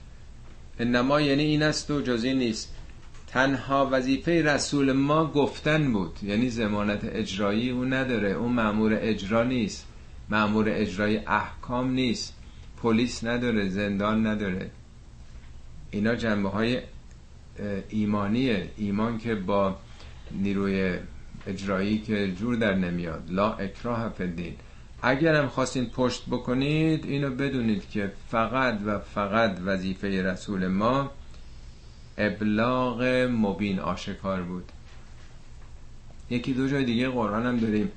انما یعنی این است و جزی نیست. تنها وظیفه رسول ما گفتن بود. یعنی زمانت اجرایی او نداره. اون مأمور اجرا نیست. مأمور اجرای احکام نیست. پلیس نداره زندان نداره. اینا جنبه های ایمانیه. ایمان که با نیروی اجرایی که جور در نمیاد. لا اکراه فدین اگر هم خواستین پشت بکنید اینو بدونید که فقط و فقط وظیفه رسول ما ابلاغ مبین آشکار بود. یکی دو جای دیگه قرآن هم داریم.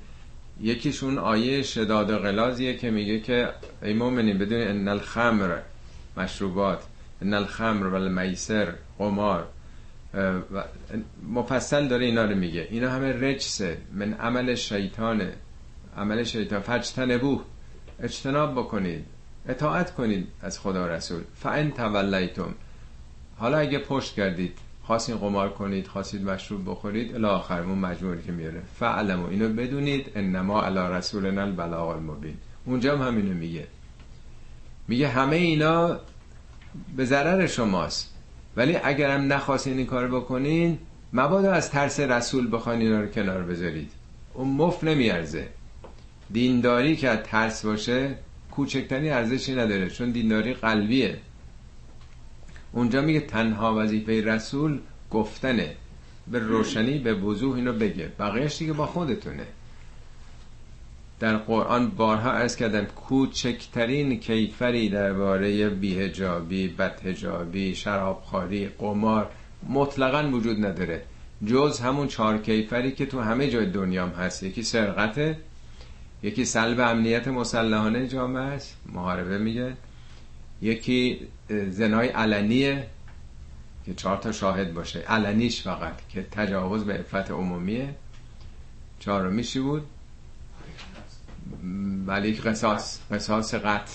یکیشون آیه شداد غلازیه که میگه که ای مومنین بدون ان الخمر مشروبات ان الخمر و المیسر قمار. مفصل داره اینا رو میگه. اینا همه رجسه. من عمل شیطانه. عمل شیطان. فجتنبوه اجتناب بکنید. اطاعت کنید از خدا رسول. فان تولیتم. حالا اگه پشت کردید خواستین قمار کنید خواستید مشروب بخورید الی آخر اون مجموعی که میاره فعلمو اینو بدونید انما علی رسولنا البلاغ المبین. اونجا هم همینو میگه. میگه همه اینا به ضرر شماست. ولی اگرم نخواستین این کار بکنین مبادا از ترس رسول بخواین اینا رو کنار بذارید. اون مف نمیارزه. دینداری که از ترس باشه کوچکترین ارزشی نداره چون دینداری قلبیه. اونجا میگه تنها وظیفه رسول گفتنه. به روشنی به وضوح اینو بگه. بقیهش دیگه با خودتونه. در قرآن بارها ارز کردم کوچکترین کیفری درباره بیهجابی بدهجابی شرابخواری قمار مطلقا وجود نداره. جز همون چهار کیفری که تو همه جای دنیا هم هست. یکی سرقته یکی سلب امنیت مسلحانه جامعه است. محاربه میگه. یکی زنای علنیه که چهار تا شاهد باشه. علنیش فقط که تجاوز به عفت عمومیه. چهارمیشی بود؟ ولی قصاص. قصاص قتل.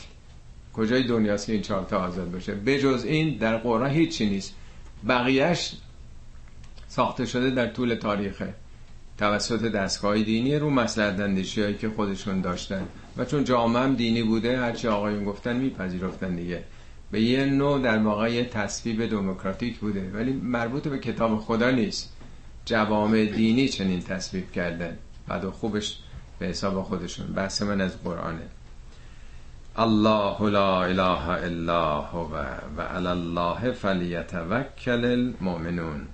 کجای دنیاست که این چهار تا آزاد باشه؟ بجز این در قرآن هیچی نیست. بقیهش ساخته شده در طول تاریخه. توسط دستگاه دینی رو مسلحت اندیشی که خودشون داشتن. و چون جامعه هم دینی بوده هرچی آقایون گفتن میپذیرفتن دیگه. به یه نوع در واقع تصویب دموکراتیک بوده. ولی مربوط به کتاب خدا نیست. جوامع دینی چنین تصویب کردن. بعد خوبش به حساب خودشون. بحث من از قرآنه. الله لا اله الا هو و علی الله فلیتوکل المؤمنون.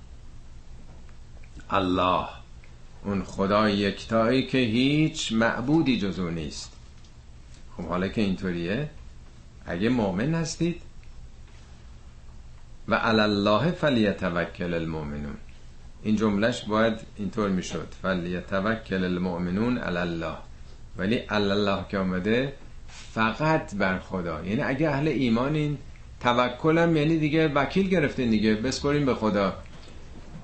الله. اون خدا یکتایی که هیچ معبودی جز نیست. خب حالا که اینطوریه اگه مؤمن هستید و الله فلیتوکل المؤمنون. این جملهش باید اینطور می‌شد. فلیتوکل المؤمنون الله ولی الله که آمده فقط بر خدا. یعنی اگه اهل ایمانین توکلم یعنی دیگه وکیل گرفتین دیگه بسپرین به خدا.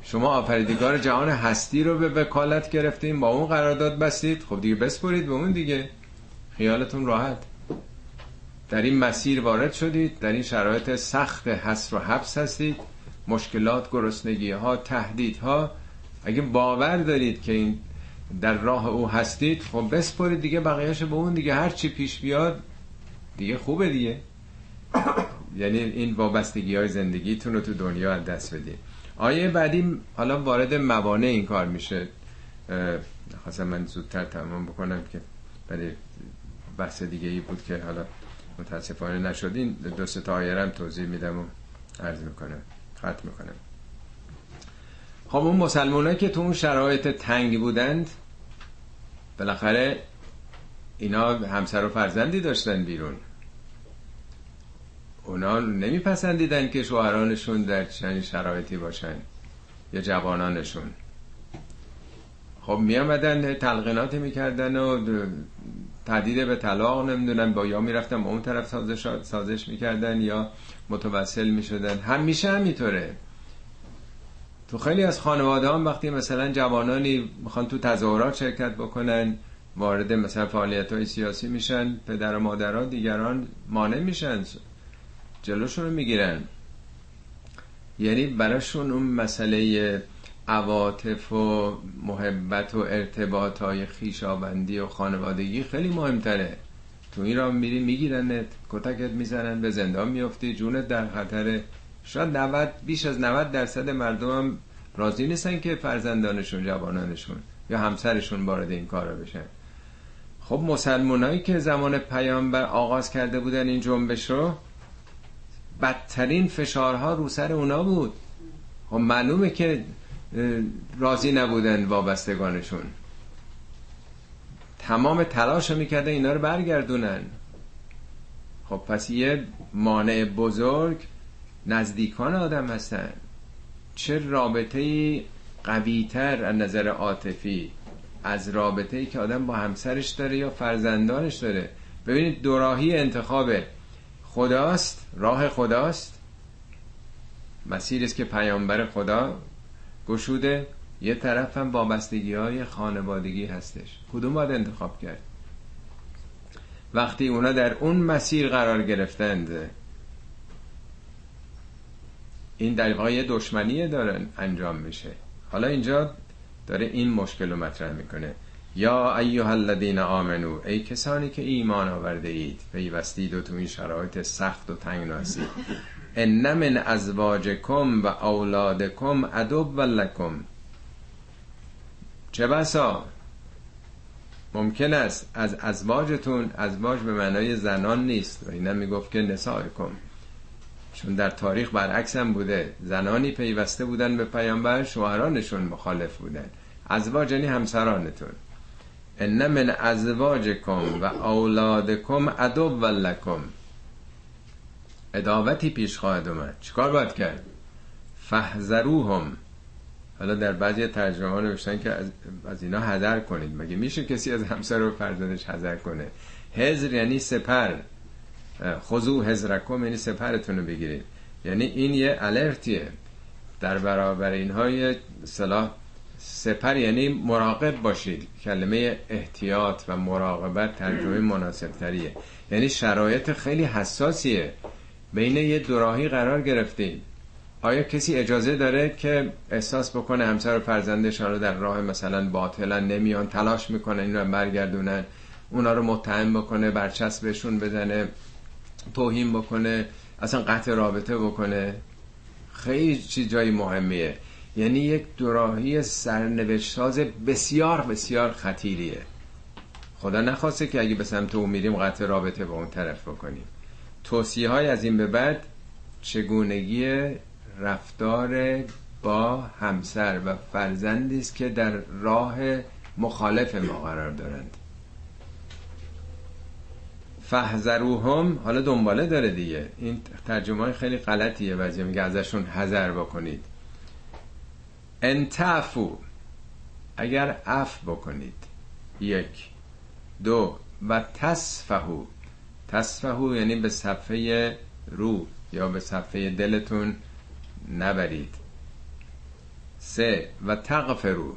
شما آفریدگار جهان هستی رو به وکالت گرفتین با اون قرارداد بستید خب دیگه بسپرید به اون دیگه. خیالتون راحت. در این مسیر وارد شدید در این شرایط سخت حصر و حبس هستید. مشکلات گرسنگی ها تهدید ها اگه باور دارید که این در راه او هستید خب بسپرید دیگه بقیهش به اون دیگه. هر چی پیش بیاد دیگه خوبه دیگه. یعنی این وابستگی های زندگیتون رو تو دنیا از دست بدید. آیه بعدی حالا وارد موانع این کار میشه. خواستم من زودتر تمام بکنم که برای بحث دیگه ای بود که حالا متاسفانه نشد این دو تا آیه هم توضیح میدم و عرض می‌کنم. ختم می‌کنم. خب اون مسلمان که تو اون شرایط تنگ بودند بالاخره اینا همسر و فرزندی داشتن بیرون. اونا نمیپسندیدن که شوهرانشون در چنین شرایطی باشن یا جوانانشون. خب می آمدن تلقینات می‌کردن و تهدید به طلاق نمی‌دونن با یا می‌رفتن با اون طرف سازش, سازش می‌کردن یا متوسل می‌شدن. همیشه همینطوره. تو خیلی از خانواده هم وقتی مثلا جوانانی می‌خوان تو تظاهرات شرکت بکنن وارد مثلا فعالیت های سیاسی میشن پدر و مادرها دیگران مانع میشن جلوشون رو می‌گیرن. یعنی براشون اون مسئله عواطف و محبت و ارتباط های خیشابندی و خانوادگی خیلی مهمتره. تو این را میری میگیرنت کتکت می‌زنن به زندان میافتی جونت در خطره. شاید 90 بیش از 90 درصد مردم هم راضی نیستن که فرزندانشون جوانانشون یا همسرشون وارد این کارا بشن. خب مسلمانایی که زمان پیامبر آغاز کرده بودن این جنبش رو بدترین فشارها رو سر اونا بود. خب معلومه که راضی نبودن وابستگانشون. تمام تلاش می‌کردن اینا رو برگردونن. خب پس یه مانع بزرگ نزدیکان آدم هستن. چه رابطه قویتر از نظر عاطفی؟ از رابطه ای که آدم با همسرش داره یا فرزندانش داره؟ ببینید دوراهی انتخاب خداست راه خداست. مسیر است که پیامبر خدا گشوده یه طرف هم وابستگی های خانوادگی هستش. کدوم باید انتخاب کرد؟ وقتی اونا در اون مسیر قرار گرفتند این در واقع یه دشمنی دارن انجام میشه. حالا اینجا داره این مشکل رو مطرح می‌کنه. یا ایها الذین آمنو ای کسانی که ایمان آورده اید پیوستید و تو این شرایط سخت و تنگ ناسید ان من ازواجکم و اولادکم ادب لکم چه بسا؟ ممکن است از ازواجتون ازواج به معنای زنان نیست. و اینم می‌گفت که نسائکم. چون در تاریخ برعکس هم بوده. زنانی پیوسته بودن به پیامبر شوهرانشون مخالف بودن. ازواج یعنی همسرانتون. ان من ازواجکم و اولادکم ادب لکم. اداوتی پیش خواهد اومد. چیکار باید کرد؟ فهزروهم حالا در بعضی ترجمه ها نوشتن که از, اینا حذر کنید. مگه میشه کسی از همسر و فرزندش حذر کنه؟ هزر یعنی سپر. خضوع هزرکم یعنی سپرتون رو بگیرید. یعنی این یه الرتیه. در برابر اینها یه صلاح سپر یعنی مراقب باشید. کلمه احتیاط و مراقبت ترجمه مناسب تریه یعنی شرایط خیلی حساسیه. بین یه دوراهی قرار گرفتید آیا کسی اجازه داره که احساس بکنه همسر و فرزندشان رو در راه مثلا باطلا نمیان تلاش می‌کنه این رو برگردونن اونا رو متهم بکنه برچسبشون بزنه توهین بکنه اصلا قطع رابطه بکنه؟ خیلی چیز جای مهمیه. یعنی یک دوراهی سرنوشت ساز بسیار بسیار خطیریه. خدا نخواسته که اگه به سمت او میریم قطع رابطه با اون طرف بکنیم. توصیه های از این به بعد چگونگی رفتار با همسر و فرزندی است که در راه مخالف ما قرار دارند. فهزروهم حالا دنباله داره دیگه. این ترجمه های خیلی غلطیه بعضی میگه ازشون حذر بکنید. انتفو اگر اف بکنید. یک. دو. و تصفهو تصفهو یعنی به صفحه رو یا به صفحه دلتون نبرید. سه و تغفرو.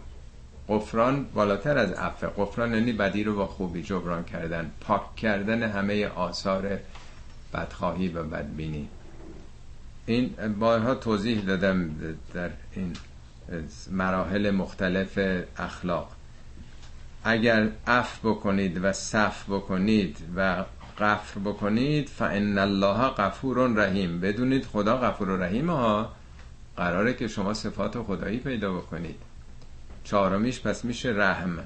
قفران بالاتر از عفه قفران یعنی بدی رو با خوبی جبران کردن. پاک کردن همه آثار بدخواهی و بدبینی. این بارها توضیح دادم در این مراحل مختلف اخلاق. اگر اف بکنید و صف بکنید و غفر بکنید فان الله غفور رحیم. بدونید خدا غفور و رحیم ها. قراره که شما صفات خدایی پیدا بکنید. چهارمیش پس میشه رحم.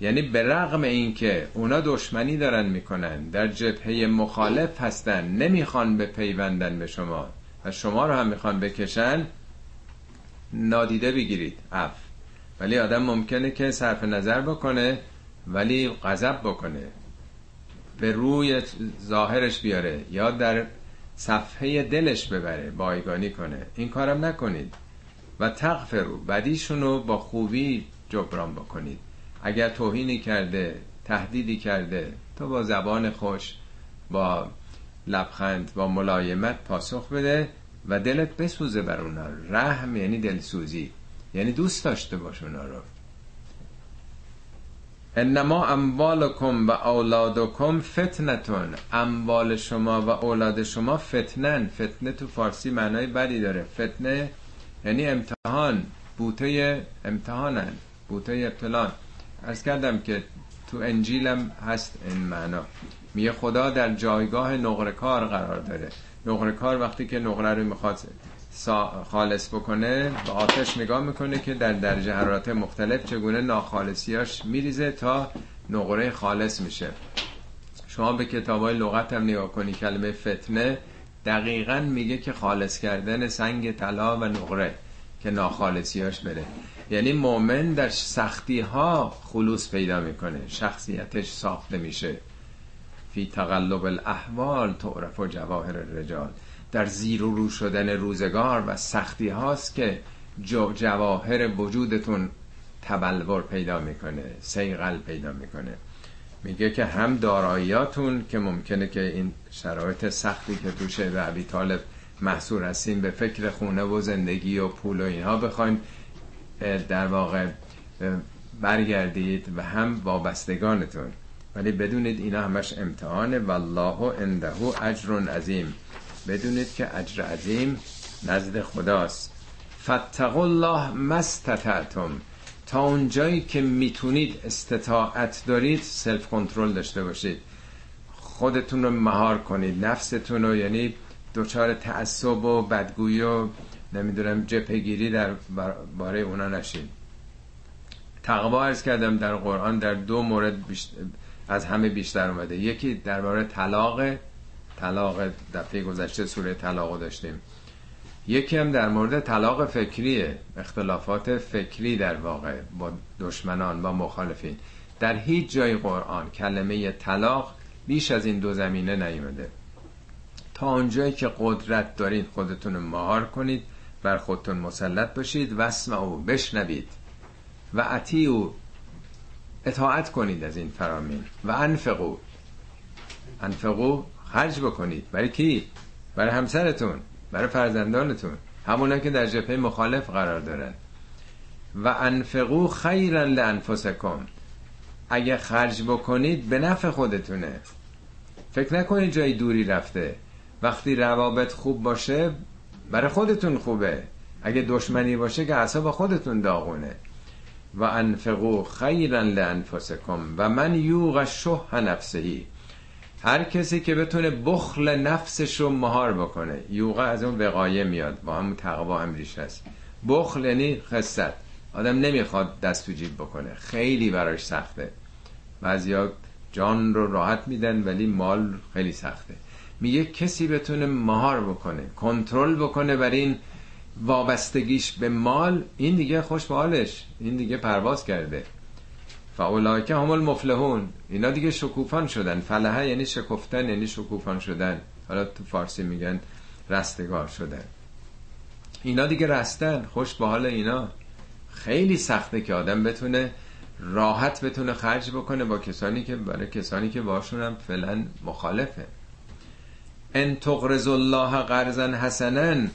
یعنی به رغم اینکه اونا دشمنی دارن می‌کنن در جبهه مخالف هستن نمی‌خوان به پیوندن به شما و شما رو هم می‌خوان بکشن نادیده بگیرید. اف ولی آدم ممکنه که صرف نظر بکنه ولی غضب بکنه. به روی ظاهرش بیاره یا در صفحه دلش ببره بایگانی کنه. این کارم نکنید. و تغفرو بدیشون رو با خوبی جبران بکنید. اگر توهینی کرده تهدیدی کرده تو با زبان خوش با لبخند با ملایمت پاسخ بده و دلت بسوزه بر اونا. رحم یعنی دلسوزی. یعنی دوست داشته باش اونا رو. انما اموالکم و اولادکم فتنتون. اموال شما و اولاد شما فتنن. فتنه تو فارسی معنای بدی داره. فتنه یعنی امتحان. بوته امتحانن. بوته ابتلان. ارز کردم که تو انجیلم هست این معنا. میگه خدا در جایگاه نقره کار قرار داره. نقره کار وقتی که نقره رو می‌خواد خالص بکنه به آتش نگاه می‌کنه که در درجه حرارت مختلف چگونه ناخالصیاش میریزه تا نقره خالص میشه. شما به کتاب های لغت هم نگاه کنی کلمه فتنه دقیقا میگه که خالص کردن سنگ طلا و نقره که ناخالصیاش بره. یعنی مؤمن در سختی ها خلوص پیدا می‌کنه شخصیتش ساخته میشه. فی تقلب الاحوال تعرف و جواهر الرجال. در زیر و رو شدن روزگار و سختی هاست که جواهر وجودتون تبلور پیدا می‌کنه سیغل پیدا می‌کنه. میگه که هم داراییاتون که ممکنه که این شرایط سختی که توشه و عبی طالب محصور هستیم به فکر خونه و زندگی و پول و اینها بخوایم در واقع برگردید و هم وابستگانتون. ولی بدونید اینا همش امتحانه. والله عنده اجر عظیم. بدونید که اجر عظیم نزد خداست. فتقوا الله مستطعتم تا اونجایی که می‌تونید استطاعت دارید سلف کنترل داشته باشید. خودتون رو مهار کنید. نفستون رو یعنی دچار تعصب و بدگویی و نمی‌دونم جپگیری در باره اونا نشید تقوا ارز کردم در قرآن در دو مورد از همه بیشتر اومده. یکی درباره طلاق طلاق دفعه گذشته سوره طلاق داشتیم. یکی هم در مورد طلاق فکریه اختلافات فکری در واقع با دشمنان با مخالفین. در هیچ جای قرآن کلمه طلاق بیش از این دو زمینه نیومده تا اونجایی که قدرت دارید خودتون مهار کنید بر خودتون مسلط باشید واسمعوا بشنوید و اطیعوا اطاعت کنید از این فرامین. و انفقو. انفقو خرج بکنید. برای کی؟ برای همسرتون برای فرزندانتون. همونا که در جبهه مخالف قرار دارن. و انفقو خیرا لانفسکم. اگه خرج بکنید به نفع خودتونه. فکر نکنید جای دوری رفته. وقتی روابط خوب باشه برای خودتون خوبه. اگه دشمنی باشه که اصلا خودتون داغونه. و انفقو خیرا لانفسکم. و من یوغ شح نفسهی. هر کسی که بتونه بخل نفسش رو مهار بکنه. یوغ از اون وقایه میاد. با هم تقوا امریش هست بخل یعنی خست آدم نمی‌خواد دست جیب بکنه. خیلی براش سخته. بعضیا جان رو راحت میدن ولی مال خیلی سخته. میگه کسی بتونه مهار بکنه کنترل بکنه بر این وابستگیش به مال این دیگه خوش بالش این دیگه پرواز کرده. فاولایکه هم المفلحون. اینا دیگه شکوفان شدن. فلحه یعنی شکفتن یعنی شکوفان شدن. حالا تو فارسی میگن رستگار شدن. اینا دیگه رستن. خوش به حال اینا. خیلی سخته که آدم بتونه راحت بتونه خرج بکنه با کسانی که برای کسانی که باشون هم فعلا مخالفه. ان تقرض الله قرضا حسنا.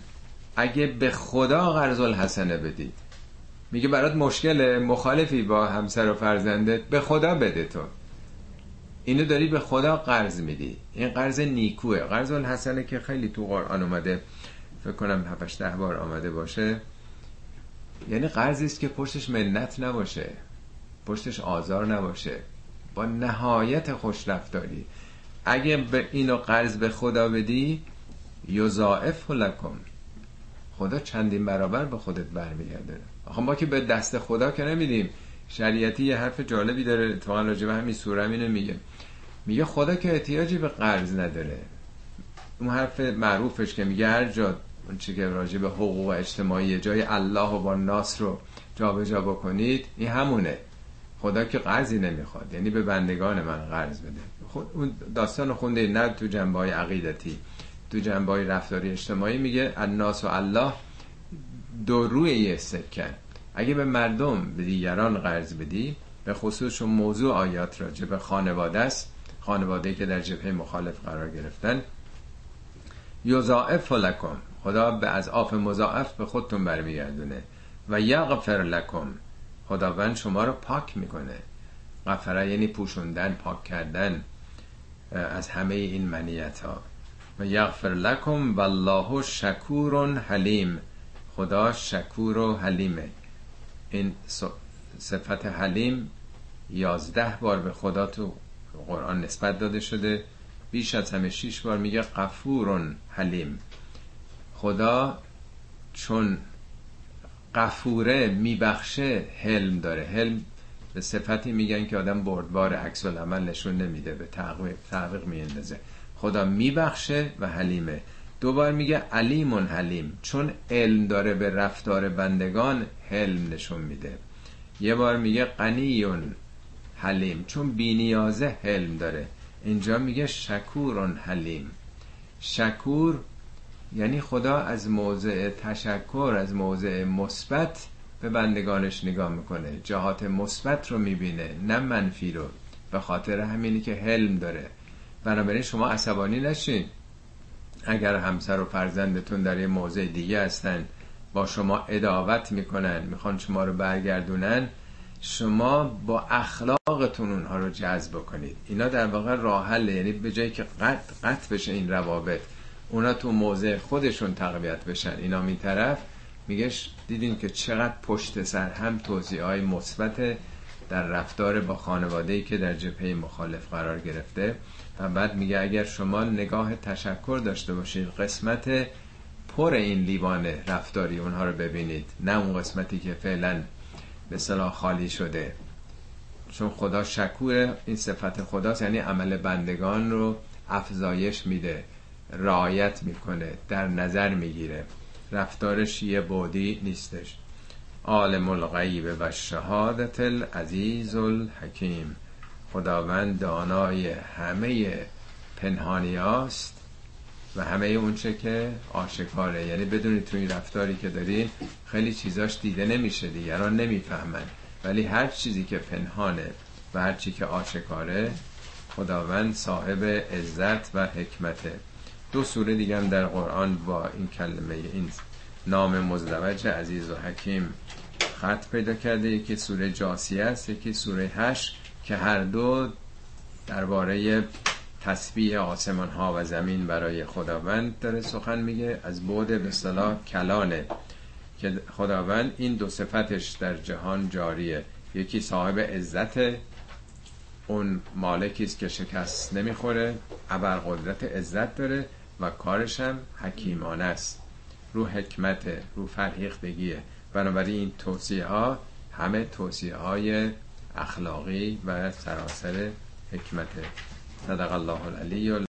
اگه به خدا قرض الحسنه بدید. میگه برات مشکل مخالفی با همسر و فرزندت به خدا بده تو. اینو داری به خدا قرض میدی. این قرض نیکوه. قرض الحسنه که خیلی تو قرآن اومده. فکر کنم 7 ده بار آمده باشه. یعنی قرضی است که پشتش منت نباشه. پشتش آزار نباشه. با نهایت خوش رفتاری اگه به اینو قرض به خدا بدی یضاعف لکم. خدا چندین برابر به خودت برمیگرده آخه ما که به دست خدا که نمیدیم. شریعتی یه حرف جالبی داره اتفاقا راجع به همین سوره اینو میگه. میگه خدا که احتیاجی به قرض نداره. اون حرف معروفش که میگه هر جا اون چی که راجع به حقوق اجتماعی جای الله و با ناس رو جابجا جا بکنید این همونه. خدا که قرضی نمی‌خواد یعنی به بندگان من قرض بده. خود اون داستان خونده نه تو جنبه های عقیدتی تو جنبه های رفتاری اجتماعی میگه الناس و الله دو روی یه سکن اگه به مردم به دیگران قرض بدی به خصوص موضوع آیات راجع به خانواده است خانواده که در جبهه مخالف قرار گرفتن یضاعف لکم. خدا به از آف مضاعف به خودتون برمیگردونه. و یغفر لکم. خداوند شما رو پاک می‌کنه. غفره یعنی پوشوندن پاک کردن از همه این منیت ها و یغفر لکم والله شکور حلیم. خدا شکور و حلیمه. این صفت حلیم یازده بار به خدا تو قرآن نسبت داده شده. بیش از همه شیش بار میگه قفور حلیم. خدا چون قفوره میبخشه حلم داره. حلم به صفتی میگن که آدم بردبار عکس العمل نشون نمیده به تعقیق میندازه خدا میبخشه و حلیمه. دوبار میگه علیمون حلیم. چون علم داره به رفتار بندگان حلم نشون میده. یه بار میگه قنیون حلیم. چون بینیازه حلم داره. اینجا میگه شکورون حلیم. شکور یعنی خدا از موضع تشکر از موضع مثبت به بندگانش نگاه می‌کنه. جهات مثبت رو می‌بینه نه منفی رو. به خاطر همینی که حلم داره. بنابراین شما عصبانی نشین. اگر همسر و فرزندتون در یه موضع دیگه هستن با شما اداوت می‌کنن می‌خوان شما رو برگردونن شما با اخلاقتون اونها رو جذب کنید اینا در واقع راه یعنی به جایی که قطع قطع بشه این روابط. اونا تو موضع خودشون تقویت بشن. اینا می طرف میگه دیدین که چقدر پشت سر هم توضیح های مثبت در رفتار با خانواده که در جبهه مخالف قرار گرفته. و بعد میگه اگر شما نگاه تشکر داشته باشید قسمت پر این لیوان رفتاری اونها رو ببینید نه اون قسمتی که فعلا به صلاح خالی شده. چون خدا شکور این صفت خداست یعنی عمل بندگان رو افزایش میده رعایت می‌کنه در نظر می‌گیره. رفتارش یه بودی نیستش. عالم الغیب و شهادت العزیز و همه اون چه که آشکاره یعنی بدونید تو این رفتاری که دارین خیلی چیزاش دیده نمیشه دیگران نمی‌فهمن. ولی هر چیزی که پنهانه و هر چی که آشکاره خداوند صاحب عزت و حکمته. دو سوره دیگه هم در قرآن با این کلمه این نام مزدوج عزیز و حکیم خط پیدا کرده. یکی سوره جاسیه است یکی سوره هشت. که هر دو درباره تسبیح آسمان ها و زمین برای خداوند داره سخن میگه. از بعد به صلاح کلانه که خداوند این دو صفتش در جهان جاریه. یکی صاحب عزت اون مالکی است که شکست نمی‌خوره قدرت عزت داره و کارش هم حکیمانه است. رو حکمت رو فرهیختگیه. بنابراین این توصیه ها همه توصیه های اخلاقی و سراسر حکمته صدق الله العلی